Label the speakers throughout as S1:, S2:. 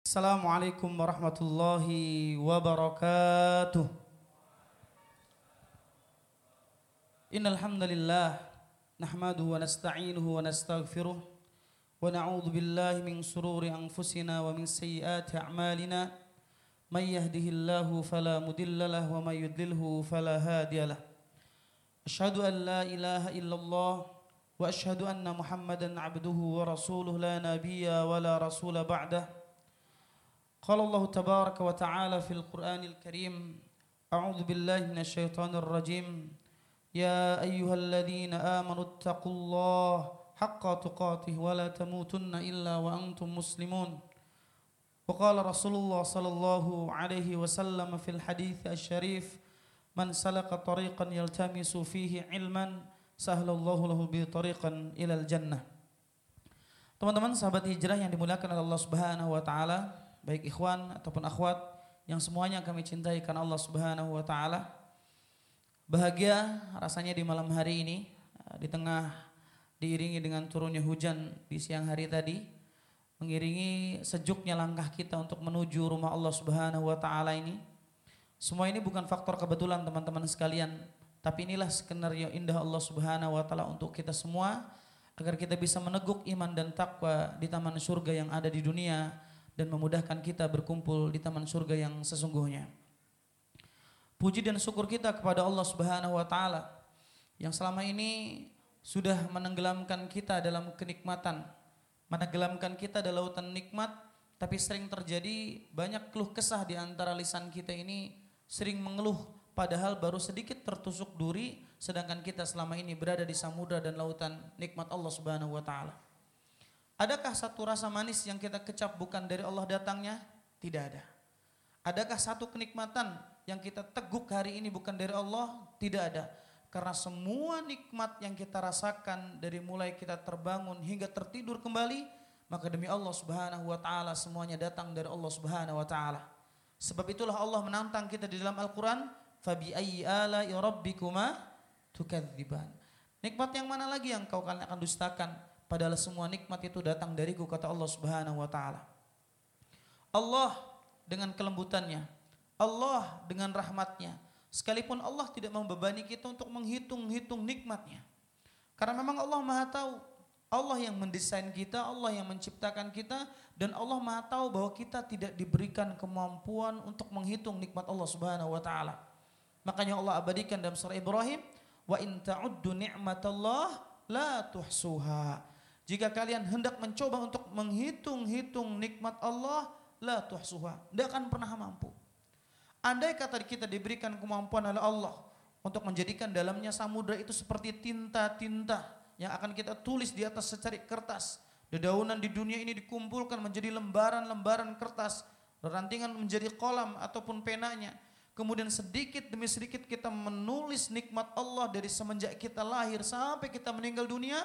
S1: Assalamualaikum warahmatullahi wabarakatuh. Innal hamdalillah nahmaduhu wa nasta'inuhu wa nastaghfiruh wa na'udzu billahi min shururi anfusina wa min sayyiati a'malina may yahdihillahu fala mudilla lahu wa may yudlilhu fala hadiya lahu. Asyhadu an la ilaha illallah wa asyhadu anna Muhammadan 'abduhu wa rasuluhu la nabiyya wa la rasula ba'dahu. قال الله تبارك وتعالى في القرآن الكريم أعوذ بالله من الشيطان الرجيم يا أيها الذين آمنوا اتقوا الله حق تقاته ولا تموتن إلا وأنتم مسلمون وقال رسول الله صلى الله عليه وسلم في الحديث الشريف من سلك طريقا يلتمس فيه علما سهل الله له به طريقا إلى الجنة Teman-teman sahabat hijrah yang dimuliakan oleh Allah Subhanahu wa taala, baik ikhwan ataupun akhwat yang semuanya kami cintai karena Allah Subhanahu wa taala. Bahagia rasanya di malam hari ini eh, di tengah diiringi dengan turunnya hujan di siang hari tadi mengiringi sejuknya langkah kita untuk menuju rumah Allah Subhanahu wa taala ini. Semua ini bukan faktor kebetulan teman-teman sekalian, tapi inilah skenario indah Allah Subhanahu wa taala untuk kita semua agar kita bisa meneguk iman dan takwa di taman surga yang ada di dunia dan memudahkan kita berkumpul di taman surga yang sesungguhnya. Puji dan syukur kita kepada Allah Subhanahu wa taala yang selama ini sudah menenggelamkan kita dalam kenikmatan, menenggelamkan kita dalam lautan nikmat, tapi sering terjadi banyak keluh kesah di antara lisan kita ini sering mengeluh padahal baru sedikit tertusuk duri sedangkan kita selama ini berada di samudra dan lautan nikmat Allah Subhanahu wa taala. Adakah satu rasa manis yang kita kecap bukan dari Allah datangnya? Tidak ada. Adakah satu kenikmatan yang kita teguk hari ini bukan dari Allah? Tidak ada. Karena semua nikmat yang kita rasakan dari mulai kita terbangun hingga tertidur kembali, maka demi Allah Subhanahu wa taala semuanya datang dari Allah Subhanahu wa taala. Sebab itulah Allah menantang kita di dalam Al-Qur'an, "Fabi ayyi rabbikuma tukadziban." Nikmat yang mana lagi yang kau akan dustakan? Padahal semua nikmat itu datang dariku kata Allah Subhanahu wa taala. Allah dengan kelembutannya, Allah dengan rahmatnya, sekalipun Allah tidak membebani kita untuk menghitung-hitung nikmatnya. Karena memang Allah Maha tahu, Allah yang mendesain kita, Allah yang menciptakan kita dan Allah Maha tahu bahwa kita tidak diberikan kemampuan untuk menghitung nikmat Allah Subhanahu wa taala. Makanya Allah abadikan dalam surah Ibrahim, wa in ta'uddu ni'matallah la tuhsuha. Jika kalian hendak mencoba untuk menghitung-hitung nikmat Allah, la tuhsuha. Tidak akan pernah mampu. Andai kata kita diberikan kemampuan oleh Allah untuk menjadikan dalamnya samudra itu seperti tinta-tinta yang akan kita tulis di atas secarik kertas. Dedaunan di dunia ini dikumpulkan menjadi lembaran-lembaran kertas, rantingan menjadi kolam ataupun penanya. Kemudian sedikit demi sedikit kita menulis nikmat Allah dari semenjak kita lahir sampai kita meninggal dunia,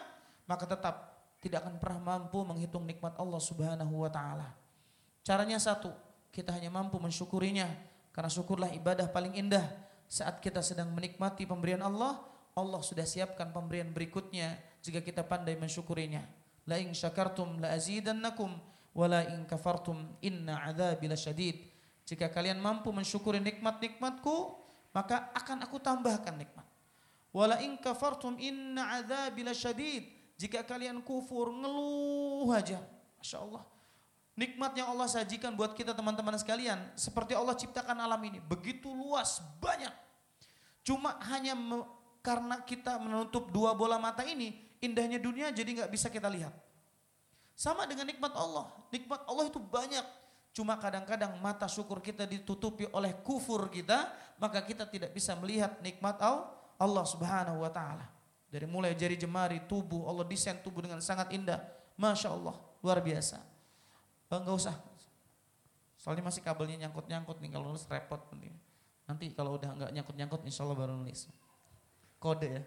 S1: maka tetap tidak akan pernah mampu menghitung nikmat Allah Subhanahu wa taala. Caranya satu, kita hanya mampu mensyukurinya karena syukurlah ibadah paling indah saat kita sedang menikmati pemberian Allah, Allah sudah siapkan pemberian berikutnya jika kita pandai mensyukurinya. La in syakartum la azidannakum wa la in kafartum inna adzabi lasyadid. Jika kalian mampu mensyukuri nikmat-nikmatku, maka akan aku tambahkan nikmat. Wala in kafartum inna adzabi lasyadid. Jika kalian kufur, ngeluh aja. Masya Allah. Nikmat yang Allah sajikan buat kita teman-teman sekalian. Seperti Allah ciptakan alam ini. Begitu luas, banyak. Cuma hanya karena kita menutup dua bola mata ini, indahnya dunia jadi nggak bisa kita lihat. Sama dengan nikmat Allah. Nikmat Allah itu banyak. Cuma kadang-kadang mata syukur kita ditutupi oleh kufur kita, maka kita tidak bisa melihat nikmat Allah subhanahu wa ta'ala. Dari mulai jari jemari, tubuh, Allah desain tubuh dengan sangat indah. Masya Allah, luar biasa. Enggak usah. Soalnya masih kabelnya nyangkut-nyangkut nih, kalau nulis repot. Nanti kalau udah enggak nyangkut-nyangkut, insya Allah baru nulis. Kode ya.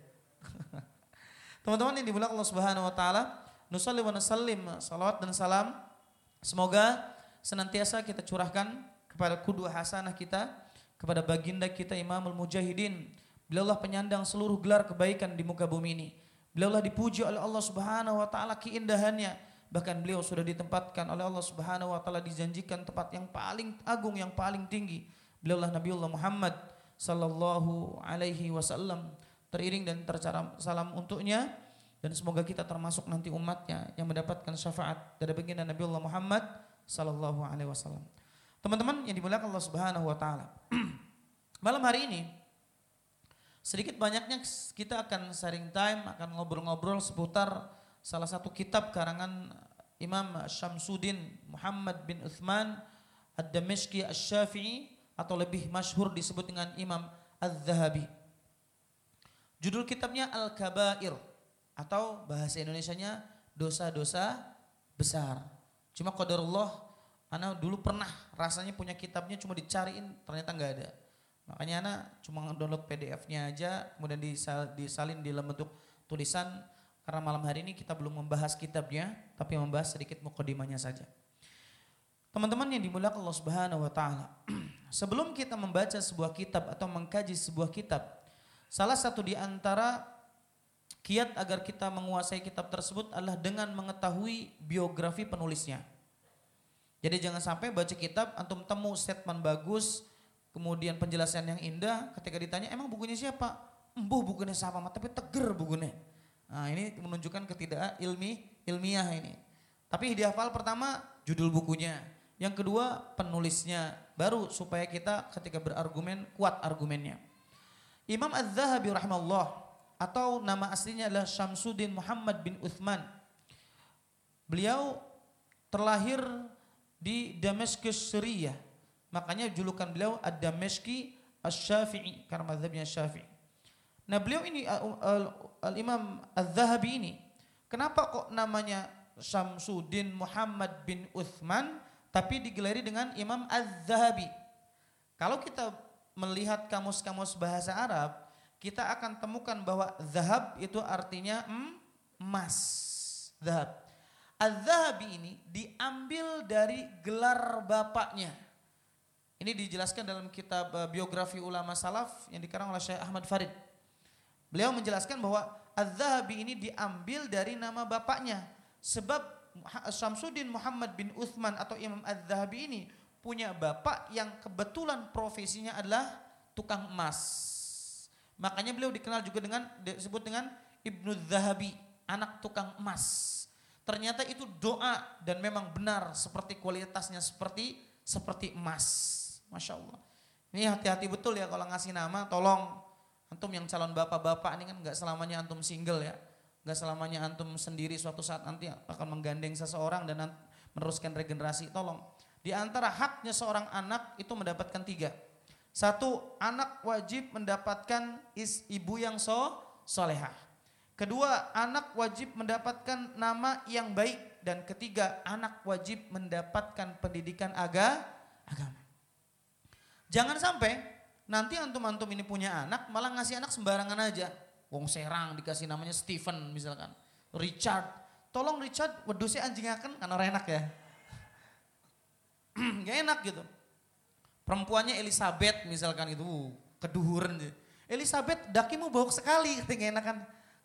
S1: Teman-teman yang dimulai Allah Subhanahu Wa Taala, nusalli wa nusallim, salawat dan salam. Semoga senantiasa kita curahkan kepada kedua hasanah kita, kepada baginda kita Imamul Mujahidin. Beliaulah penyandang seluruh gelar kebaikan di muka bumi ini. Beliaulah dipuji oleh Allah Subhanahu wa taala keindahannya, Bahkan beliau sudah ditempatkan oleh Allah Subhanahu wa taala dijanjikan tempat yang paling agung, yang paling tinggi. Beliaulah Nabiullah Muhammad sallallahu alaihi wasallam. Teriring dan tercara salam untuknya dan semoga kita termasuk nanti umatnya yang mendapatkan syafaat dari baginda Nabiullah Muhammad sallallahu alaihi wasallam. Teman-teman yang dimuliakan Allah Subhanahu wa taala. Malam hari ini sedikit banyaknya kita akan sharing time, akan ngobrol-ngobrol seputar salah satu kitab karangan Imam Syamsuddin Muhammad bin Uthman Ad-Damashqi Asy-Syafi'i atau lebih masyhur disebut dengan Imam Az-Zahabi. Judul kitabnya Al-Kabair atau bahasa Indonesianya dosa-dosa besar. Cuma qadarullah anak dulu pernah rasanya punya kitabnya cuma dicariin ternyata nggak ada. Makanya anak cuma download PDF-nya aja kemudian disalin di dalam bentuk tulisan karena malam hari ini kita belum membahas kitabnya, tapi membahas sedikit mukadimahnya saja. Teman-teman yang dimuliakan Allah Subhanahu wa taala. Sebelum kita membaca sebuah kitab atau mengkaji sebuah kitab, salah satu di antara kiat agar kita menguasai kitab tersebut adalah dengan mengetahui biografi penulisnya. Jadi jangan sampai baca kitab antum temu statement bagus, kemudian penjelasan yang indah, ketika ditanya emang bukunya siapa? Embuh bukunya siapa, tapi teger bukunya. Nah, ini menunjukkan ketidak ilmi ilmiah ini. Tapi dihafal pertama judul bukunya, yang kedua penulisnya, baru supaya kita ketika berargumen kuat argumennya. Imam Az-Zahabi rahimahullah atau nama aslinya adalah Syamsuddin Muhammad bin Uthman. Beliau terlahir di Damaskus Syria. Makanya julukan beliau Ad-Damashqi Asy-Syafi'i karena mazhabnya Syafi'i. Nah, beliau ini Al-Imam Az-Zahabi ini. Kenapa kok namanya Syamsuddin Muhammad bin Uthman tapi digelari dengan Imam Az-Zahabi? Kalau kita melihat kamus-kamus bahasa Arab, kita akan temukan bahwa zahab itu artinya emas. Zahab. Az-Zahabi ini diambil dari gelar bapaknya. Ini dijelaskan dalam kitab eh, biografi ulama salaf yang dikarang oleh Syekh Ahmad Farid. Beliau menjelaskan bahwa Az-Zahabi ini diambil dari nama bapaknya. Sebab Syamsuddin Muhammad bin Uthman atau Imam Az-Zahabi ini punya bapak yang kebetulan profesinya adalah tukang emas. Makanya beliau dikenal juga dengan disebut dengan Ibnu Zahabi, anak tukang emas. Ternyata itu doa dan memang benar seperti kualitasnya seperti seperti emas. Masya Allah. Ini hati-hati betul ya kalau ngasih nama, tolong Antum yang calon bapak-bapak ini kan nggak selamanya antum single ya. Nggak selamanya antum sendiri suatu saat nanti akan menggandeng seseorang dan meneruskan regenerasi. Tolong. Di antara haknya seorang anak itu mendapatkan tiga. Satu, anak wajib mendapatkan is, ibu yang so, solehah. Kedua, anak wajib mendapatkan nama yang baik. Dan ketiga, anak wajib mendapatkan pendidikan aga, agama. Jangan sampai Nanti antum-antum ini punya anak, malah ngasih anak sembarangan aja. Wong Serang dikasih namanya Stephen misalkan. Richard. Tolong Richard wedusnya anjing akan karena enak ya. Gak enak gitu. Perempuannya Elizabeth misalkan itu keduhuran. Elizabeth dakimu bau sekali ketika enak kan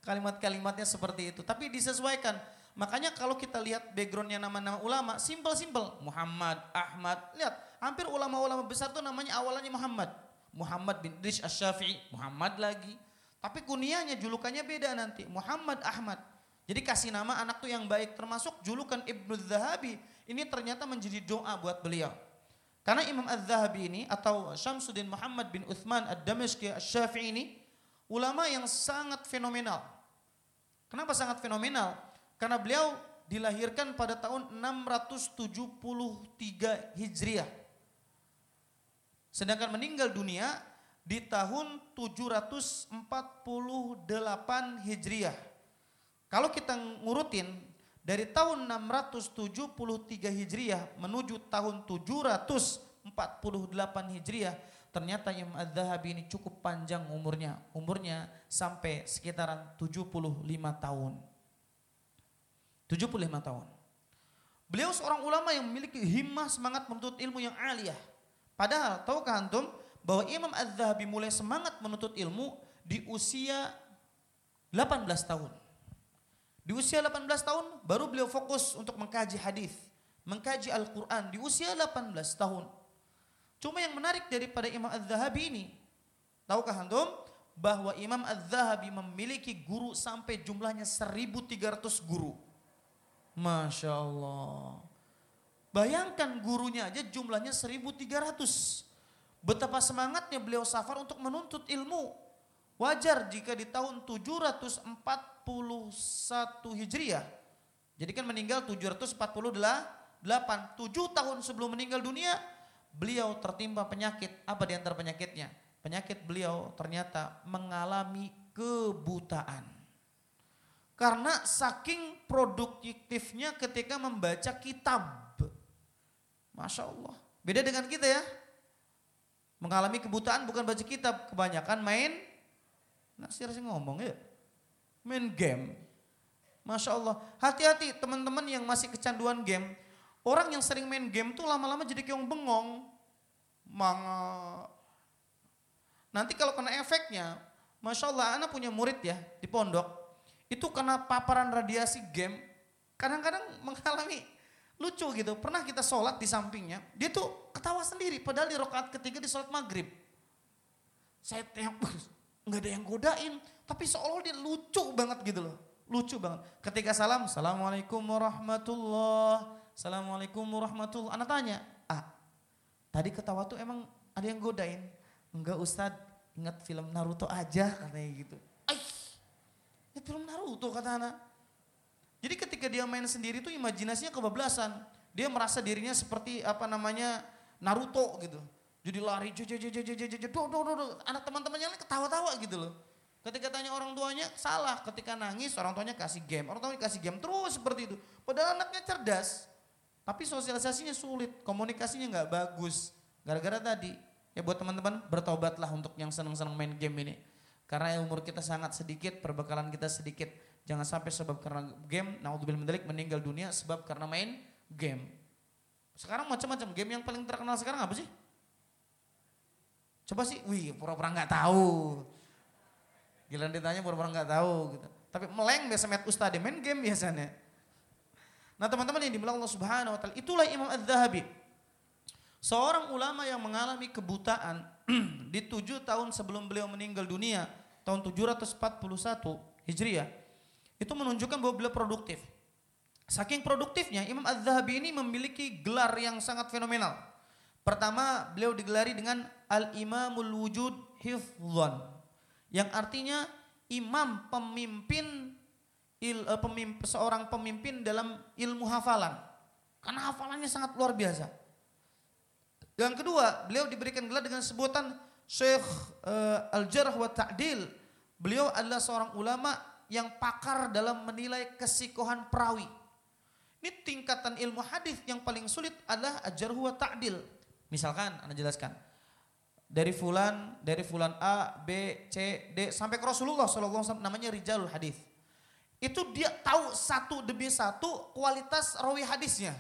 S1: kalimat-kalimatnya seperti itu. Tapi disesuaikan. Makanya kalau kita lihat backgroundnya nama-nama ulama, simple-simple. Muhammad, Ahmad, lihat hampir ulama-ulama besar tuh namanya awalnya Muhammad. Muhammad bin Idris Asy-Syafi'i, Muhammad lagi. Tapi kunianya julukannya beda nanti, Muhammad Ahmad. Jadi kasih nama anak tuh yang baik termasuk julukan Ibnu Zahabi. Ini ternyata menjadi doa buat beliau. Karena Imam Az-Zahabi ini atau Syamsuddin Muhammad bin Uthman Ad-Damashqi Asy-Syafi'i ini ulama yang sangat fenomenal. Kenapa sangat fenomenal? Karena beliau dilahirkan pada tahun 673 Hijriah. Sedangkan meninggal dunia di tahun 748 Hijriah. Kalau kita ngurutin dari tahun 673 Hijriah menuju tahun 748 Hijriah, ternyata Imam Az-Zahabi ini cukup panjang umurnya. Umurnya sampai sekitaran 75 tahun. 75 tahun. Beliau seorang ulama yang memiliki himmah semangat menuntut ilmu yang aliyah Padahal tahukah antum bahwa Imam Az-Zahabi mulai semangat menuntut ilmu di usia 18 tahun. Di usia 18 tahun baru beliau fokus untuk mengkaji hadis, mengkaji Al-Qur'an di usia 18 tahun. Cuma yang menarik daripada Imam Az-Zahabi ini, tahukah antum bahwa Imam Az-Zahabi memiliki guru sampai jumlahnya 1300 guru. Masya Allah. Bayangkan gurunya aja jumlahnya 1300. Betapa semangatnya beliau safar untuk menuntut ilmu. Wajar jika di tahun 741 Hijriah. Jadi kan meninggal 748. 7 tahun sebelum meninggal dunia beliau tertimpa penyakit. Apa di antara penyakitnya? Penyakit beliau ternyata mengalami kebutaan. Karena saking produktifnya ketika membaca kitab. Masya Allah. Beda dengan kita ya mengalami kebutaan bukan baca kitab, kebanyakan main nah sih ngomong ya. Main game. Masya Allah. Hati-hati teman-teman yang masih kecanduan game. Orang yang sering main game tuh lama-lama jadi kayak bengong. Manga. Nanti kalau kena efeknya, Masya Allah anak punya murid ya di pondok. Itu karena paparan radiasi game, kadang-kadang mengalami Lucu gitu, pernah kita sholat di sampingnya, dia tuh ketawa sendiri, padahal di rokaat ketiga di sholat maghrib. Saya tengok, nggak ada yang godain, tapi seolah dia lucu banget gitu loh. Lucu banget. Ketika salam, Assalamualaikum warahmatullah, Assalamualaikum warahmatullah. Anak tanya, ah tadi ketawa tuh emang ada yang godain? Enggak Ustadz, ingat film Naruto aja katanya gitu. Ay, ya film Naruto kata anak. Jadi ketika dia main sendiri tuh imajinasinya kebablasan. Dia merasa dirinya seperti apa namanya Naruto gitu. Jadi lari, anak teman-temannya ketawa-tawa gitu loh. Ketika tanya orang tuanya salah, ketika nangis orang tuanya kasih game, orang tuanya kasih game terus seperti itu. Padahal anaknya cerdas, tapi sosialisasinya sulit, komunikasinya nggak bagus. Gara-gara tadi, ya buat teman-teman bertobatlah untuk yang senang-senang main game ini. Karena umur kita sangat sedikit, perbekalan kita sedikit Jangan sampai sebab karena game, naudzubillah mendalik meninggal dunia sebab karena main game. Sekarang macam-macam game yang paling terkenal sekarang apa sih? Coba sih, wih pura-pura nggak tahu. Gila ditanya pura-pura nggak tahu gitu. Tapi meleng biasa met main game biasanya. Nah teman-teman yang dimulai Allah subhanahu wa ta'ala, itulah Imam Az-Zahabi. Seorang ulama yang mengalami kebutaan di tujuh tahun sebelum beliau meninggal dunia, tahun 741 Hijriah, itu menunjukkan bahwa beliau produktif. Saking produktifnya Imam Az-Zahabi ini memiliki gelar yang sangat fenomenal. Pertama, beliau digelari dengan Al-Imamul Wujud Hifdhan. Yang artinya imam pemimpin il, uh, pemimpin, seorang pemimpin dalam ilmu hafalan. Karena hafalannya sangat luar biasa. Yang kedua, beliau diberikan gelar dengan sebutan Syekh uh, Al-Jarh wa Ta'dil. Beliau adalah seorang ulama yang pakar dalam menilai kesikohan perawi. Ini tingkatan ilmu hadis yang paling sulit adalah ajarhu wa ta'dil. Misalkan, Anda jelaskan. Dari fulan, dari fulan A, B, C, D sampai ke Rasulullah SAW namanya rijalul hadis. Itu dia tahu satu demi satu kualitas rawi hadisnya.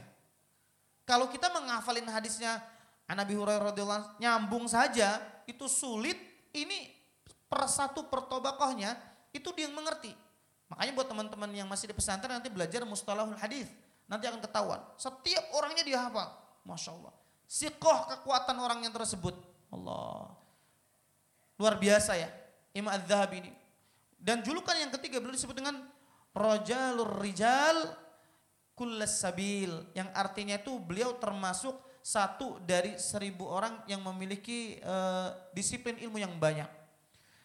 S1: Kalau kita menghafalin hadisnya Nabi Hurairah radhiyallahu nyambung saja, itu sulit. Ini per satu pertobakohnya itu dia yang mengerti. Makanya buat teman-teman yang masih di pesantren nanti belajar mustalahul hadis. Nanti akan ketahuan. Setiap orangnya dia hafal. Masya Allah. Sikoh kekuatan orang yang tersebut. Allah. Luar biasa ya. Imam Az-Zahabi ini. Dan julukan yang ketiga beliau disebut dengan Rojalur Rijal Kullas Sabil. Yang artinya itu beliau termasuk satu dari seribu orang yang memiliki uh, disiplin ilmu yang banyak.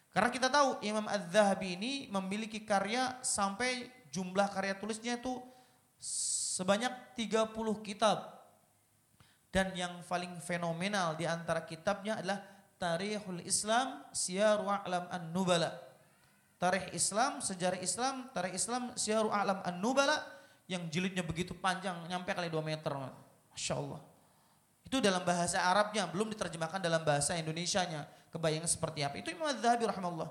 S1: Karena kita tahu Imam Az-Zahabi ini memiliki karya sampai jumlah karya tulisnya itu sebanyak 30 kitab. Dan yang paling fenomenal di antara kitabnya adalah Tarikhul Islam Siyaru A'lam An-Nubala. Tarikh Islam, sejarah Islam, tarikh Islam Siyaru A'lam An-Nubala yang jilidnya begitu panjang, nyampe kali 2 meter. Masya Allah. Itu dalam bahasa Arabnya, belum diterjemahkan dalam bahasa Indonesianya kebayang seperti apa. Itu Imam Az-Zahabi rahimahullah.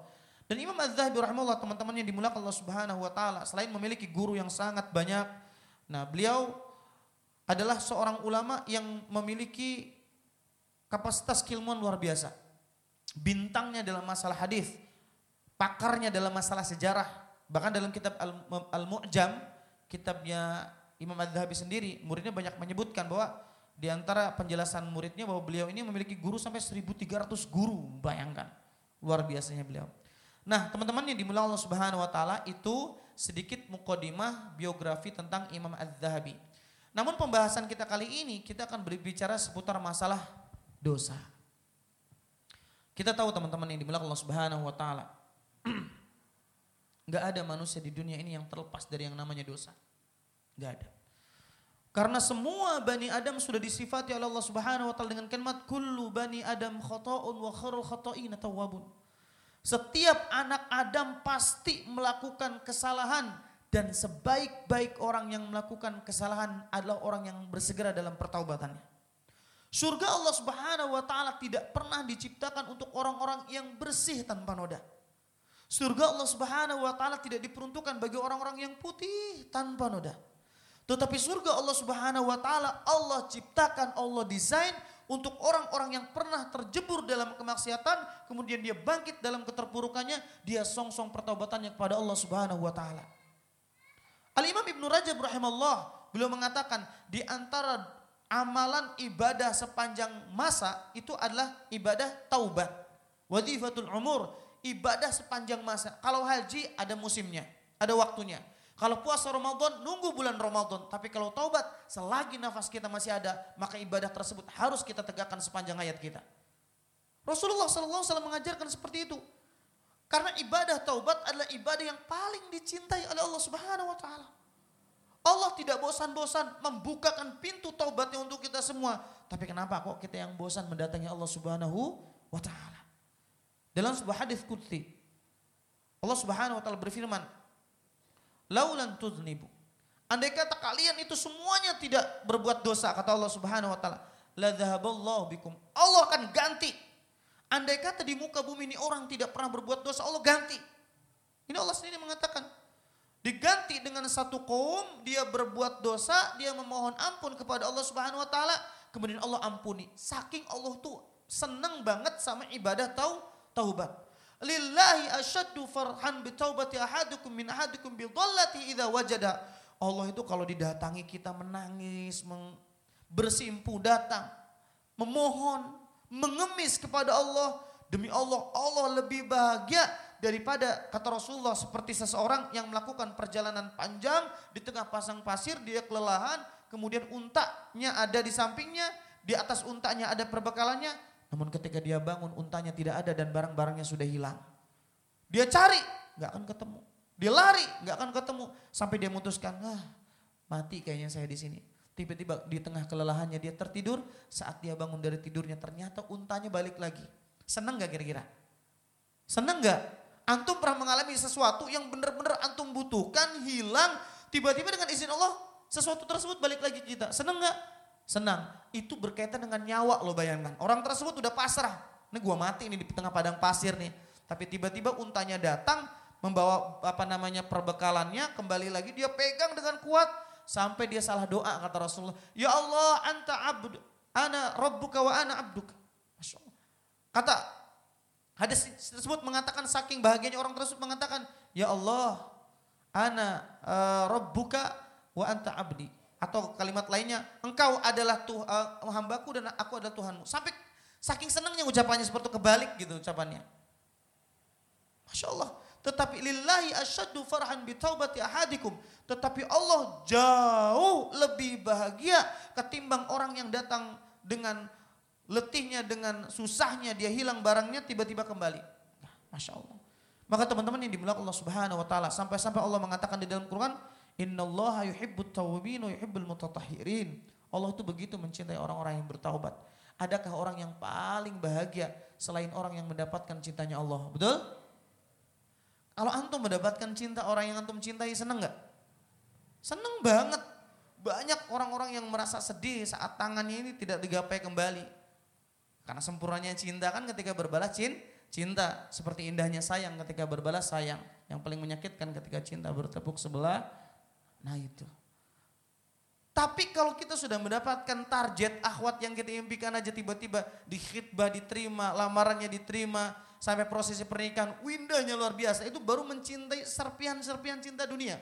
S1: Dan Imam Az-Zahabi rahimahullah teman-teman yang dimulakan Allah Subhanahu wa taala selain memiliki guru yang sangat banyak. Nah, beliau adalah seorang ulama yang memiliki kapasitas keilmuan luar biasa. Bintangnya dalam masalah hadis, pakarnya dalam masalah sejarah, Bahkan dalam kitab Al-Mu'jam, kitabnya Imam Az-Zahabi sendiri, muridnya banyak menyebutkan bahwa di antara penjelasan muridnya bahwa beliau ini memiliki guru sampai 1300 guru, bayangkan. Luar biasanya beliau. Nah, teman-teman yang dimulai Allah Subhanahu wa taala itu sedikit mukodimah biografi tentang Imam Az-Zahabi. Namun pembahasan kita kali ini kita akan berbicara seputar masalah dosa. Kita tahu teman-teman yang dimulai Allah Subhanahu wa taala. Gak ada manusia di dunia ini yang terlepas dari yang namanya dosa. Gak ada. Karena semua Bani Adam sudah disifati oleh Allah Subhanahu wa taala dengan kalimat kullu bani Adam khata'un wa khairul khata'in tawwabun. Setiap anak Adam pasti melakukan kesalahan dan sebaik-baik orang yang melakukan kesalahan adalah orang yang bersegera dalam pertaubatannya. Surga Allah Subhanahu wa taala tidak pernah diciptakan untuk orang-orang yang bersih tanpa noda. Surga Allah Subhanahu wa taala tidak diperuntukkan bagi orang-orang yang putih tanpa noda. Tetapi surga Allah Subhanahu wa taala Allah ciptakan, Allah desain untuk orang-orang yang pernah terjebur dalam kemaksiatan, kemudian dia bangkit dalam keterpurukannya, dia song-song pertaubatannya kepada Allah Subhanahu wa taala. Al-Imam Ibnu Rajab rahimahullah beliau mengatakan di antara amalan ibadah sepanjang masa itu adalah ibadah taubat. Wadifatul umur, ibadah sepanjang masa. Kalau haji ada musimnya, ada waktunya. Kalau puasa Ramadan, nunggu bulan Ramadan. Tapi kalau taubat, selagi nafas kita masih ada, maka ibadah tersebut harus kita tegakkan sepanjang hayat kita. Rasulullah SAW mengajarkan seperti itu. Karena ibadah taubat adalah ibadah yang paling dicintai oleh Allah Subhanahu wa taala. Allah tidak bosan-bosan membukakan pintu taubatnya untuk kita semua. Tapi kenapa kok kita yang bosan mendatangi Allah Subhanahu wa taala? Dalam sebuah hadis qudsi Allah Subhanahu wa taala berfirman, laulan tudnibu. Andai kata kalian itu semuanya tidak berbuat dosa kata Allah Subhanahu wa taala, la bikum. Allah akan ganti. Andai kata di muka bumi ini orang tidak pernah berbuat dosa, Allah ganti. Ini Allah sendiri mengatakan, diganti dengan satu kaum dia berbuat dosa, dia memohon ampun kepada Allah Subhanahu wa taala, kemudian Allah ampuni. Saking Allah tuh senang banget sama ibadah tau taubat. Lillahi asyaddu farhan bitaubati ahadukum min ahadukum bidallati idza wajada. Allah itu kalau didatangi kita menangis, bersimpu datang, memohon, mengemis kepada Allah. Demi Allah, Allah lebih bahagia daripada kata Rasulullah seperti seseorang yang melakukan perjalanan panjang di tengah pasang pasir, dia kelelahan, kemudian untanya ada di sampingnya, di atas untanya ada perbekalannya, namun ketika dia bangun untanya tidak ada dan barang-barangnya sudah hilang. Dia cari, nggak akan ketemu. Dia lari, nggak akan ketemu. Sampai dia memutuskan, ah mati kayaknya saya di sini. Tiba-tiba di tengah kelelahannya dia tertidur, saat dia bangun dari tidurnya ternyata untanya balik lagi. Seneng gak kira-kira? Seneng gak? Antum pernah mengalami sesuatu yang benar-benar antum butuhkan, hilang, tiba-tiba dengan izin Allah sesuatu tersebut balik lagi kita. Seneng gak? Senang. Itu berkaitan dengan nyawa lo bayangkan. Orang tersebut udah pasrah. Ini gua mati nih di tengah padang pasir nih. Tapi tiba-tiba untanya datang membawa apa namanya perbekalannya kembali lagi dia pegang dengan kuat sampai dia salah doa kata Rasulullah. Ya Allah anta abd ana rabbuka wa ana Allah. Kata hadis tersebut mengatakan saking bahagianya orang tersebut mengatakan ya Allah ana uh, rabbuka wa anta abdi atau kalimat lainnya, engkau adalah tuh, uh, hambaku dan aku adalah Tuhanmu. Sampai saking senangnya ucapannya seperti kebalik gitu ucapannya. Masya Allah. Tetapi lillahi asyaddu farhan bitaubati ahadikum. Tetapi Allah jauh lebih bahagia ketimbang orang yang datang dengan letihnya, dengan susahnya, dia hilang barangnya tiba-tiba kembali. Nah, Masya Allah. Maka teman-teman yang dimulai Allah subhanahu wa ta'ala. Sampai-sampai Allah mengatakan di dalam Quran, Innallaha yuhibbut tawwabin wa yuhibbul mutatahhirin. Allah itu begitu mencintai orang-orang yang bertaubat. Adakah orang yang paling bahagia selain orang yang mendapatkan cintanya Allah? Betul? Kalau antum mendapatkan cinta orang yang antum cintai seneng gak? Seneng banget. Banyak orang-orang yang merasa sedih saat tangannya ini tidak digapai kembali. Karena sempurnanya cinta kan ketika berbalas cinta. Seperti indahnya sayang ketika berbalas sayang. Yang paling menyakitkan ketika cinta bertepuk sebelah Nah itu. Tapi kalau kita sudah mendapatkan target akhwat yang kita impikan aja tiba-tiba di khidbah diterima, lamarannya diterima, sampai prosesi pernikahan, windahnya luar biasa. Itu baru mencintai serpian-serpian cinta dunia.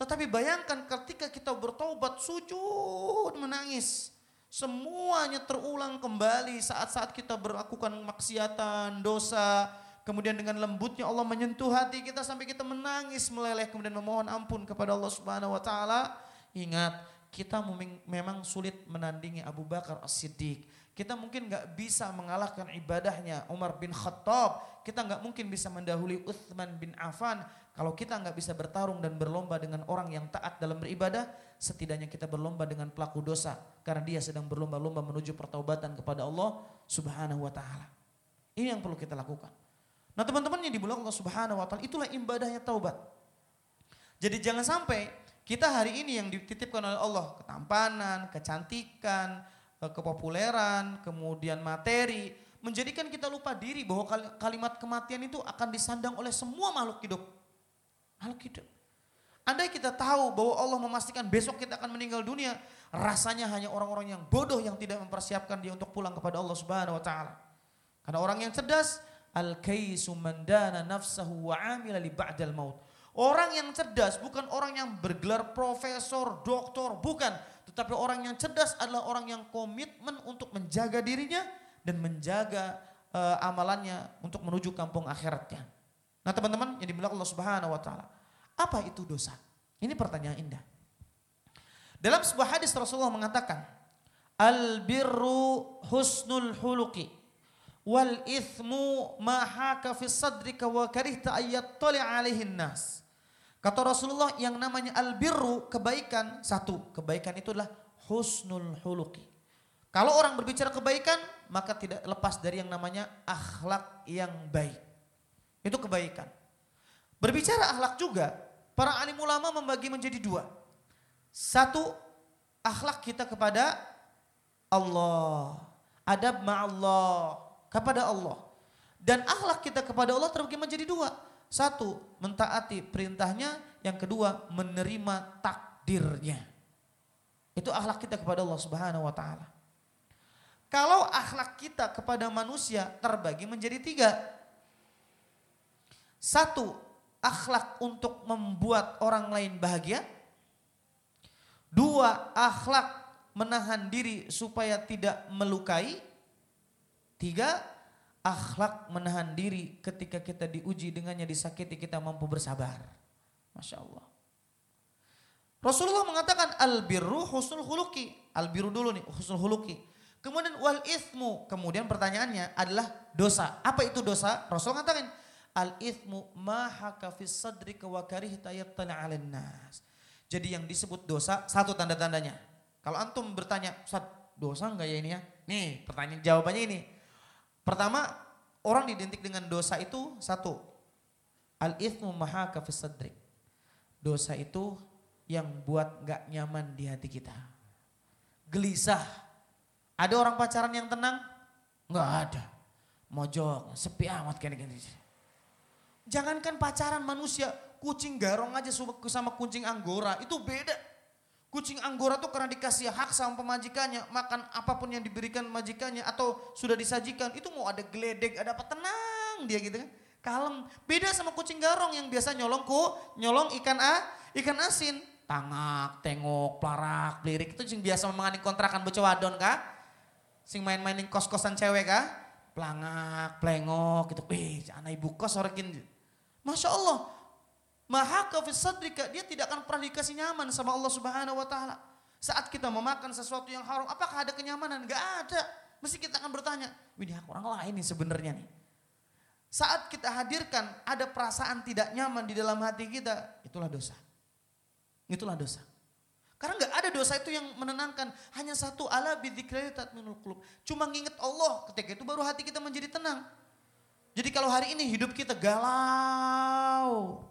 S1: Tetapi bayangkan ketika kita bertobat, sujud, menangis. Semuanya terulang kembali saat-saat kita melakukan maksiatan, dosa, kemudian dengan lembutnya Allah menyentuh hati kita sampai kita menangis meleleh kemudian memohon ampun kepada Allah Subhanahu wa taala. Ingat, kita memang sulit menandingi Abu Bakar As-Siddiq. Kita mungkin nggak bisa mengalahkan ibadahnya Umar bin Khattab. Kita nggak mungkin bisa mendahului Uthman bin Affan. Kalau kita nggak bisa bertarung dan berlomba dengan orang yang taat dalam beribadah, setidaknya kita berlomba dengan pelaku dosa. Karena dia sedang berlomba-lomba menuju pertaubatan kepada Allah subhanahu wa ta'ala. Ini yang perlu kita lakukan. Nah teman-teman yang dibulang Allah subhanahu wa ta'ala, itulah ibadahnya taubat. Jadi jangan sampai kita hari ini yang dititipkan oleh Allah, ketampanan, kecantikan, eh, kepopuleran, kemudian materi, menjadikan kita lupa diri bahwa kalimat kematian itu akan disandang oleh semua makhluk hidup. Makhluk hidup. Andai kita tahu bahwa Allah memastikan besok kita akan meninggal dunia, rasanya hanya orang-orang yang bodoh yang tidak mempersiapkan dia untuk pulang kepada Allah Subhanahu wa taala. Karena orang yang cerdas, al-kaisu mandana nafsahu wa amila li ba'dal maut. Orang yang cerdas bukan orang yang bergelar profesor, doktor, bukan. Tetapi orang yang cerdas adalah orang yang komitmen untuk menjaga dirinya dan menjaga uh, amalannya untuk menuju kampung akhiratnya. Nah teman-teman yang dimiliki Allah subhanahu wa ta'ala. Apa itu dosa? Ini pertanyaan indah. Dalam sebuah hadis Rasulullah mengatakan, Al birru husnul huluki wal ithmu ma haka fi sadrika wa karihta ayyat tali alaihin nas. Kata Rasulullah yang namanya albirru kebaikan satu kebaikan itu adalah husnul huluki. Kalau orang berbicara kebaikan maka tidak lepas dari yang namanya akhlak yang baik. Itu kebaikan. Berbicara akhlak juga para alim ulama membagi menjadi dua. Satu akhlak kita kepada Allah. Adab ma'allah kepada Allah. Dan akhlak kita kepada Allah terbagi menjadi dua satu, mentaati perintahnya. Yang kedua, menerima takdirnya. Itu akhlak kita kepada Allah Subhanahu wa taala. Kalau akhlak kita kepada manusia terbagi menjadi tiga. Satu, akhlak untuk membuat orang lain bahagia. Dua, akhlak menahan diri supaya tidak melukai. Tiga, akhlak menahan diri ketika kita diuji dengannya disakiti kita mampu bersabar. Masya Allah. Rasulullah mengatakan al birru husnul huluki. Al birru dulu nih husnul huluki. Kemudian wal ismu. Kemudian pertanyaannya adalah dosa. Apa itu dosa? Rasul mengatakan al ismu mahaka fis sadrika wa karihta nas. Jadi yang disebut dosa satu tanda-tandanya. Kalau antum bertanya, Ustaz, dosa enggak ya ini ya? Nih, pertanyaan jawabannya ini. Pertama, orang didentik dengan dosa itu satu. Al-ithmu mahaka sadrik. Dosa itu yang buat gak nyaman di hati kita. Gelisah. Ada orang pacaran yang tenang? Gak ada. Mojok, sepi amat kayak gini. Jangankan pacaran manusia, kucing garong aja sama kucing anggora, itu beda. Kucing anggora tuh karena dikasih hak sama pemajikannya, makan apa pun yang diberikan majikannya atau sudah disajikan, itu mau ada geledek, ada apa tenang dia gitu kan. Kalem. Beda sama kucing garong yang biasa nyolong ku, nyolong ikan a, ikan asin. Tangak, tengok, plarak, lirik itu yang biasa mengani kontrakan bocah wadon kah? Sing main-mainin kos-kosan cewek kah? Plangak, plengok gitu. Eh, anak ibu kos orangin. Masya Allah, Maha sadrika, dia tidak akan pernah dikasih nyaman sama Allah Subhanahu wa taala. Saat kita memakan sesuatu yang haram, apakah ada kenyamanan? Gak ada. Mesti kita akan bertanya, ini orang lain nih sebenarnya nih. Saat kita hadirkan ada perasaan tidak nyaman di dalam hati kita, itulah dosa. Itulah dosa. Karena nggak ada dosa itu yang menenangkan. Hanya satu ala bidzikri tatminul qulub. Cuma nginget Allah ketika itu baru hati kita menjadi tenang. Jadi kalau hari ini hidup kita galau,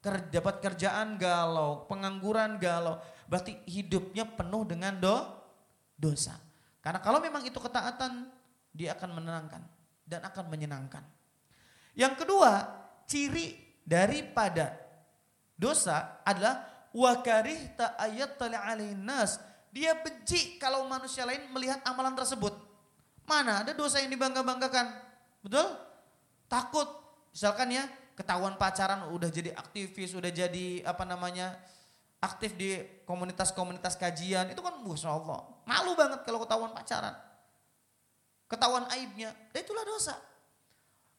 S1: Ker, dapat kerjaan galau, pengangguran galau. Berarti hidupnya penuh dengan do, dosa. Karena kalau memang itu ketaatan, dia akan menenangkan dan akan menyenangkan. Yang kedua, ciri daripada dosa adalah wa karihta ayat nas. Dia benci kalau manusia lain melihat amalan tersebut. Mana ada dosa yang dibangga-banggakan? Betul? Takut. Misalkan ya, ketahuan pacaran udah jadi aktivis, udah jadi apa namanya? aktif di komunitas-komunitas kajian, itu kan Masya Allah. Malu banget kalau ketahuan pacaran. Ketahuan aibnya, itulah dosa.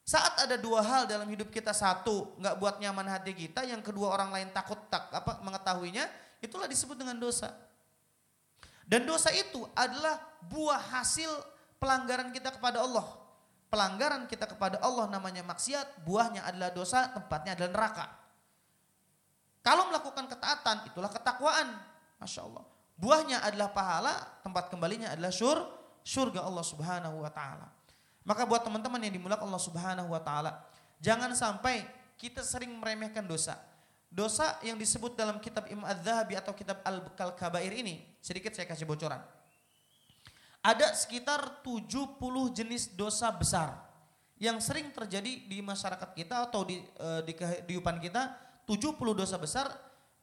S1: Saat ada dua hal dalam hidup kita, satu nggak buat nyaman hati kita, yang kedua orang lain takut tak apa mengetahuinya, itulah disebut dengan dosa. Dan dosa itu adalah buah hasil pelanggaran kita kepada Allah. Pelanggaran kita kepada Allah namanya maksiat, buahnya adalah dosa, tempatnya adalah neraka. Kalau melakukan ketaatan, itulah ketakwaan. Masya Allah. Buahnya adalah pahala, tempat kembalinya adalah syur, surga Allah subhanahu wa ta'ala. Maka buat teman-teman yang dimulakan Allah subhanahu wa ta'ala, jangan sampai kita sering meremehkan dosa. Dosa yang disebut dalam kitab Imam Az-Zahabi atau kitab Al-Kabair ini, sedikit saya kasih bocoran. Ada sekitar 70 jenis dosa besar yang sering terjadi di masyarakat kita atau di, e, di kehidupan kita, 70 dosa besar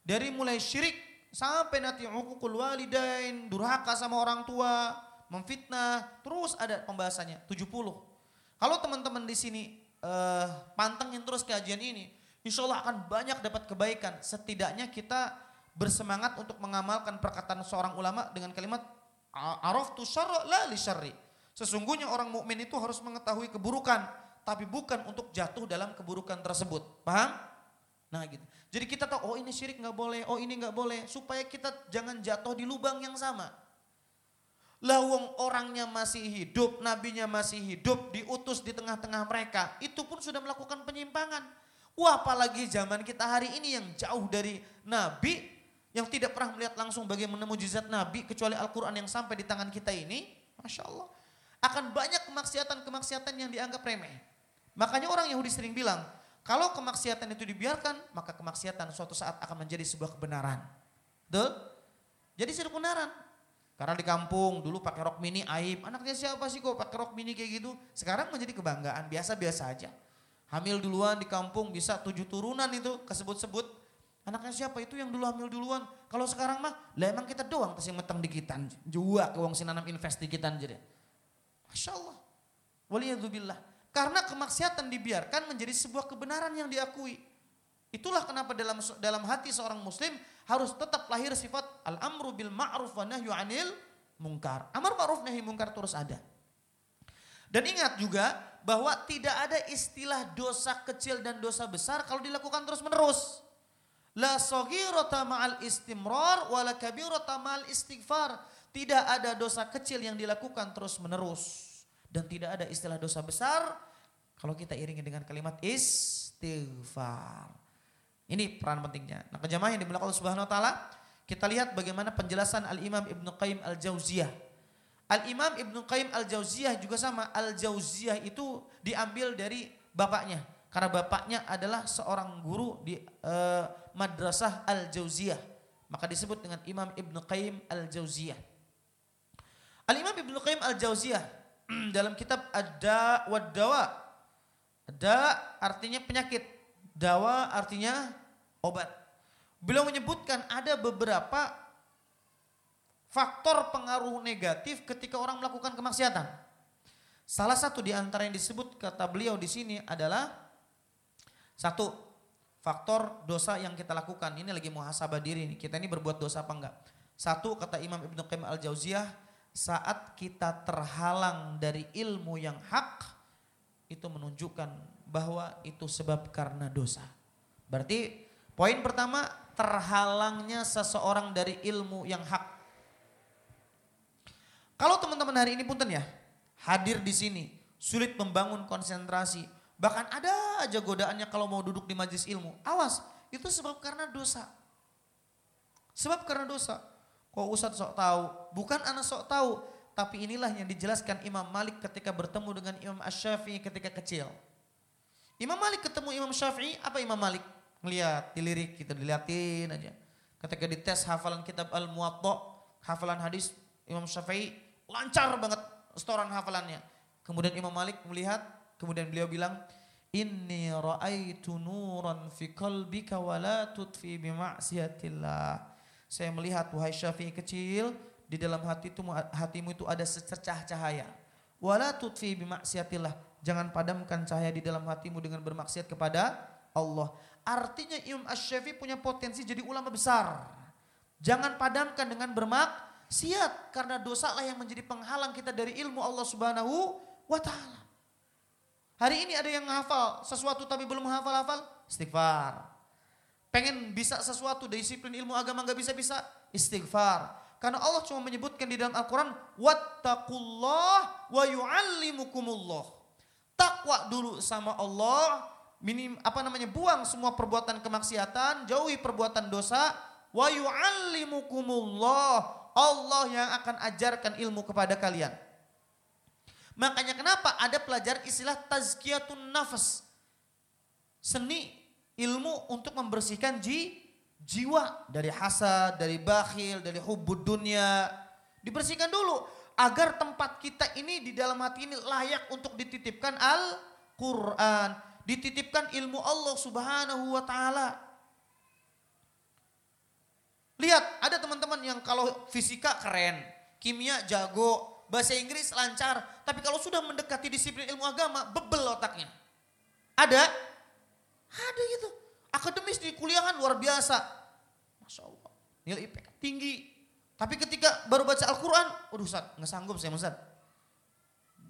S1: dari mulai syirik sampai nanti hukukul walidain, durhaka sama orang tua, memfitnah, terus ada pembahasannya 70. Kalau teman-teman di sini e, pantengin terus kajian ini, insya Allah akan banyak dapat kebaikan. Setidaknya kita bersemangat untuk mengamalkan perkataan seorang ulama dengan kalimat araf tu syarra la li syarri. Sesungguhnya orang mukmin itu harus mengetahui keburukan, tapi bukan untuk jatuh dalam keburukan tersebut. Paham? Nah gitu. Jadi kita tahu, oh ini syirik nggak boleh, oh ini nggak boleh, supaya kita jangan jatuh di lubang yang sama. Lawong orangnya masih hidup, nabinya masih hidup, diutus di tengah-tengah mereka, itu pun sudah melakukan penyimpangan. Wah apalagi zaman kita hari ini yang jauh dari Nabi, yang tidak pernah melihat langsung bagaimana mujizat Nabi, kecuali Al-Quran yang sampai di tangan kita ini, Masya Allah. Akan banyak kemaksiatan-kemaksiatan yang dianggap remeh. Makanya orang Yahudi sering bilang, kalau kemaksiatan itu dibiarkan, maka kemaksiatan suatu saat akan menjadi sebuah kebenaran. Betul? Jadi sebuah kebenaran. Karena di kampung dulu pakai rok mini aib. Anaknya siapa sih kok pakai rok mini kayak gitu? Sekarang menjadi kebanggaan, biasa-biasa aja. Hamil duluan di kampung bisa tujuh turunan itu kesebut-sebut. Anaknya siapa itu yang dulu hamil duluan. Kalau sekarang mah, lah emang kita doang kasih meteng dikitan. Jua ke wong sinanam invest dikitan jadi. Masya Allah. Waliyadzubillah. Karena kemaksiatan dibiarkan menjadi sebuah kebenaran yang diakui. Itulah kenapa dalam dalam hati seorang muslim harus tetap lahir sifat al-amru bil ma'ruf wa nahyu anil mungkar. Amar ma'ruf nahi mungkar terus ada. Dan ingat juga bahwa tidak ada istilah dosa kecil dan dosa besar kalau dilakukan terus menerus. La sogirota ma'al istimrar wa la kabirota ma'al istighfar. Tidak ada dosa kecil yang dilakukan terus menerus. Dan tidak ada istilah dosa besar kalau kita iringi dengan kalimat istighfar. Ini peran pentingnya. Nah kejamaah yang dimulakan Allah Subhanahu Wa Taala, kita lihat bagaimana penjelasan Al Imam Ibnu Qayyim Al Jauziyah Al-Imam Ibnu Qayyim Al-Jauziyah juga sama. Al-Jauziyah itu diambil dari bapaknya. Karena bapaknya adalah seorang guru di uh, Madrasah Al-Jauziyah. Maka disebut dengan Imam Ibnu Qayyim Al-Jauziyah. Al-Imam Ibnu Qayyim Al-Jauziyah dalam kitab Ada Wadawa. Ada artinya penyakit. Dawa artinya obat. Beliau menyebutkan ada beberapa faktor pengaruh negatif ketika orang melakukan kemaksiatan. Salah satu di antara yang disebut kata beliau di sini adalah satu faktor dosa yang kita lakukan. Ini lagi muhasabah diri nih. Kita ini berbuat dosa apa enggak? Satu kata Imam Ibnu Qayyim Al-Jauziyah, saat kita terhalang dari ilmu yang hak itu menunjukkan bahwa itu sebab karena dosa. Berarti poin pertama terhalangnya seseorang dari ilmu yang hak kalau teman-teman hari ini punten ya, hadir di sini, sulit membangun konsentrasi. Bahkan ada aja godaannya kalau mau duduk di majlis ilmu. Awas, itu sebab karena dosa. Sebab karena dosa. Kok Ustaz sok tahu? Bukan anak sok tahu, tapi inilah yang dijelaskan Imam Malik ketika bertemu dengan Imam Ash-Syafi'i ketika kecil. Imam Malik ketemu Imam Syafi'i, apa Imam Malik? Ngeliat, dilirik, kita diliatin aja. Ketika dites hafalan kitab Al-Muwatta, hafalan hadis Imam Syafi'i lancar banget setoran hafalannya. Kemudian Imam Malik melihat, kemudian beliau bilang, Inni ra'aitu nuran fi qalbika wa la tutfi bi ma'siyatillah. Saya melihat wahai Syafi'i kecil, di dalam hati itu hatimu itu ada secercah cahaya. Wala tutfi bi ma'siyatillah. Jangan padamkan cahaya di dalam hatimu dengan bermaksiat kepada Allah. Artinya Imam Asy-Syafi'i punya potensi jadi ulama besar. Jangan padamkan dengan bermaksiat karena dosalah yang menjadi penghalang kita dari ilmu Allah Subhanahu wa taala. Hari ini ada yang menghafal sesuatu tapi belum hafal-hafal, istighfar. Pengen bisa sesuatu disiplin ilmu agama nggak bisa-bisa, istighfar. Karena Allah cuma menyebutkan di dalam Al-Quran, wattaqullah wa yu'allimukumullah. Takwa dulu sama Allah, minim apa namanya buang semua perbuatan kemaksiatan, jauhi perbuatan dosa, wa yu'allimukumullah. Allah yang akan ajarkan ilmu kepada kalian. Makanya kenapa ada pelajaran istilah tazkiyatun nafas. Seni ilmu untuk membersihkan ji, jiwa dari hasad, dari bakhil, dari hubud dunia. Dibersihkan dulu agar tempat kita ini di dalam hati ini layak untuk dititipkan Al-Quran. Dititipkan ilmu Allah subhanahu wa ta'ala. Lihat ada teman-teman yang kalau fisika keren, kimia jago, bahasa Inggris lancar, tapi kalau sudah mendekati disiplin ilmu agama, bebel otaknya. Ada? Ada gitu. Akademis di kuliahan luar biasa. Masya Allah. Nilai IPK tinggi. Tapi ketika baru baca Al-Quran, waduh Ustaz, nggak sanggup saya Ustaz.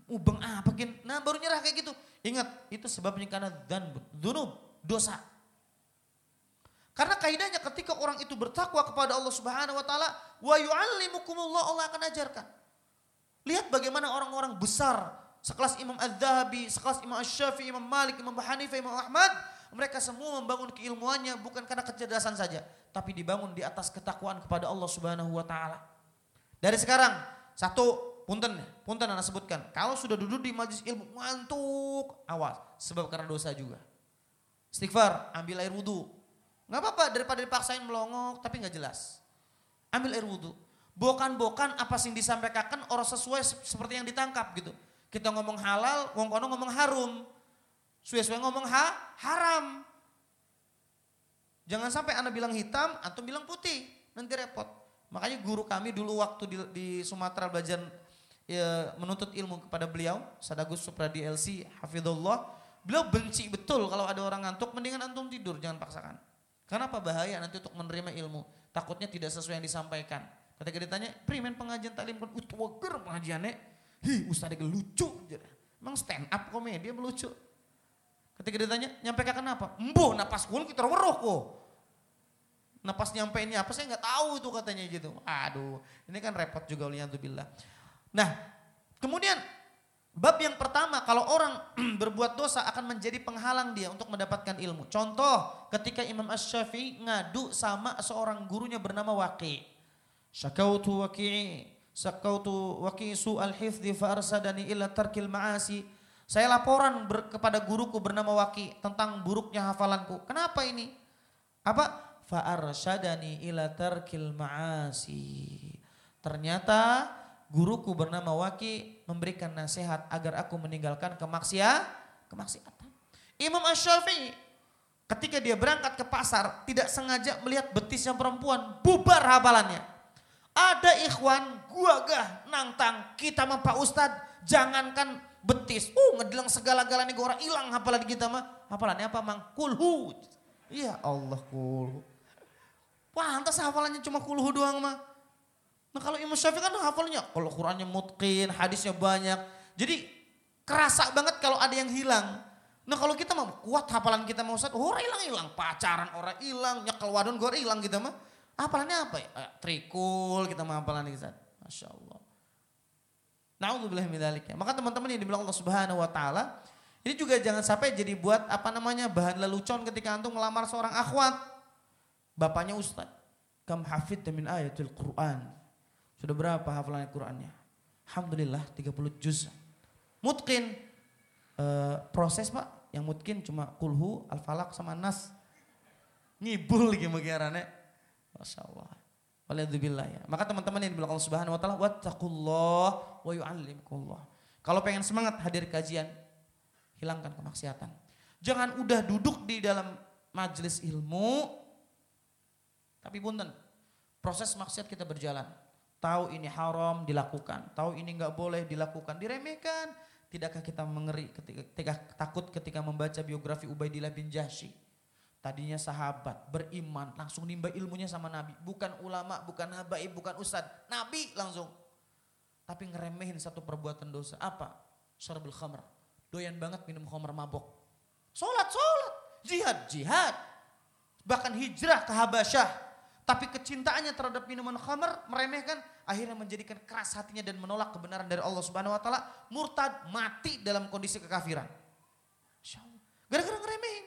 S1: Ubeng apa kin? Nah baru nyerah kayak gitu. Ingat, itu sebabnya karena dan dunub, dosa. Karena kaidahnya ketika orang itu bertakwa kepada Allah Subhanahu wa taala, wa yu'allimukumullah Allah akan ajarkan. Lihat bagaimana orang-orang besar sekelas Imam Az-Zahabi, sekelas Imam Asy-Syafi'i, Imam Malik, Imam Hanifah, Imam Ahmad, mereka semua membangun keilmuannya bukan karena kecerdasan saja, tapi dibangun di atas ketakwaan kepada Allah Subhanahu wa taala. Dari sekarang, satu punten, punten anak sebutkan, kalau sudah duduk di majlis ilmu ngantuk, awas, sebab karena dosa juga. Istighfar, ambil air wudhu. Nggak apa-apa daripada dipaksain melongok tapi nggak jelas. Ambil air wudhu bokan-bokan apa sing disampaikan orang sesuai seperti yang ditangkap gitu. Kita ngomong halal, wong kono ngomong harum. Suwe-suwe ngomong ha, haram. Jangan sampai anda bilang hitam atau bilang putih, nanti repot. Makanya guru kami dulu waktu di, di Sumatera belajar ya, menuntut ilmu kepada beliau, Sadagus Supradi LC, Hafidullah. Beliau benci betul kalau ada orang ngantuk, mendingan antum tidur, jangan paksakan. Karena apa bahaya nanti untuk menerima ilmu, takutnya tidak sesuai yang disampaikan. Ketika ditanya, primen pengajian taklim kan, uh ger pengajiannya, hi ustadz lucu. Emang stand up komedi melucu. Ketika ditanya, nyampe kenapa? Embo, napas kul kita weruh. Napas nyampe ini apa saya nggak tahu itu katanya gitu. Aduh, ini kan repot juga bilang. Nah, kemudian bab yang pertama kalau orang berbuat dosa akan menjadi penghalang dia untuk mendapatkan ilmu. Contoh, ketika Imam Ash-Syafi'i ngadu sama seorang gurunya bernama Waqi'. Syakautu waki su al hifdi fa arsadani ila tarkil ma'asi. Saya laporan ber, kepada guruku bernama Waki tentang buruknya hafalanku. Kenapa ini? Apa? Fa arsadani ila tarkil ma'asi. Ternyata guruku bernama Waki memberikan nasihat agar aku meninggalkan kemaksiatan. kemaksiatan. Imam Ash-Syafi'i ketika dia berangkat ke pasar tidak sengaja melihat betisnya perempuan, bubar hafalannya. Ada ikhwan gua gah nangtang kita mah Pak Ustad jangankan betis. Uh ngedelang segala-galanya gua orang hilang hafalan kita mah. Hafalannya apa mang? Kulhu. Iya Allah kulhu. Pantas hafalannya cuma kulhu doang mah. Nah kalau Imam Syafi'i kan hafalnya, kalau Qurannya mutkin, hadisnya banyak. Jadi kerasa banget kalau ada yang hilang. Nah kalau kita mah kuat hafalan kita mau Ustaz, orang hilang-hilang. Pacaran orang hilang, nyekel wadon gue hilang kita mah. Hafalannya apa ya? Eh, trikul kita menghafalkan Ustaz. Masya Allah. Na'udzubillah ya. Maka teman-teman yang dibilang Allah Subhanahu wa taala, ini juga jangan sampai jadi buat apa namanya bahan lelucon ketika antum melamar seorang akhwat. Bapaknya Ustaz. Kam hafid min ayatul Quran. Sudah berapa hafalan Qurannya? Alhamdulillah 30 juz. Mutkin e, proses Pak, yang mungkin cuma kulhu, al-falak sama nas. Ngibul gimana Masya Allah. Walaikumsalam ya. Maka teman-teman yang dibilang Allah Subhanahu wa taala wattaqullah wa yu'allimkullah. Kalau pengen semangat hadir kajian, hilangkan kemaksiatan. Jangan udah duduk di dalam majelis ilmu, tapi punten, proses maksiat kita berjalan. Tahu ini haram dilakukan, tahu ini nggak boleh dilakukan, diremehkan. Tidakkah kita mengeri ketika, ketika takut ketika membaca biografi Ubaidillah bin Jahsy? Tadinya sahabat, beriman, langsung nimba ilmunya sama Nabi. Bukan ulama, bukan habaib, bukan ustad. Nabi langsung. Tapi ngeremehin satu perbuatan dosa. Apa? Syarbul khamr. Doyan banget minum khamr mabok. Sholat, sholat. Jihad, jihad. Bahkan hijrah ke Habasyah. Tapi kecintaannya terhadap minuman khamr meremehkan akhirnya menjadikan keras hatinya dan menolak kebenaran dari Allah Subhanahu wa taala, murtad, mati dalam kondisi kekafiran. Gara-gara ngeremehin.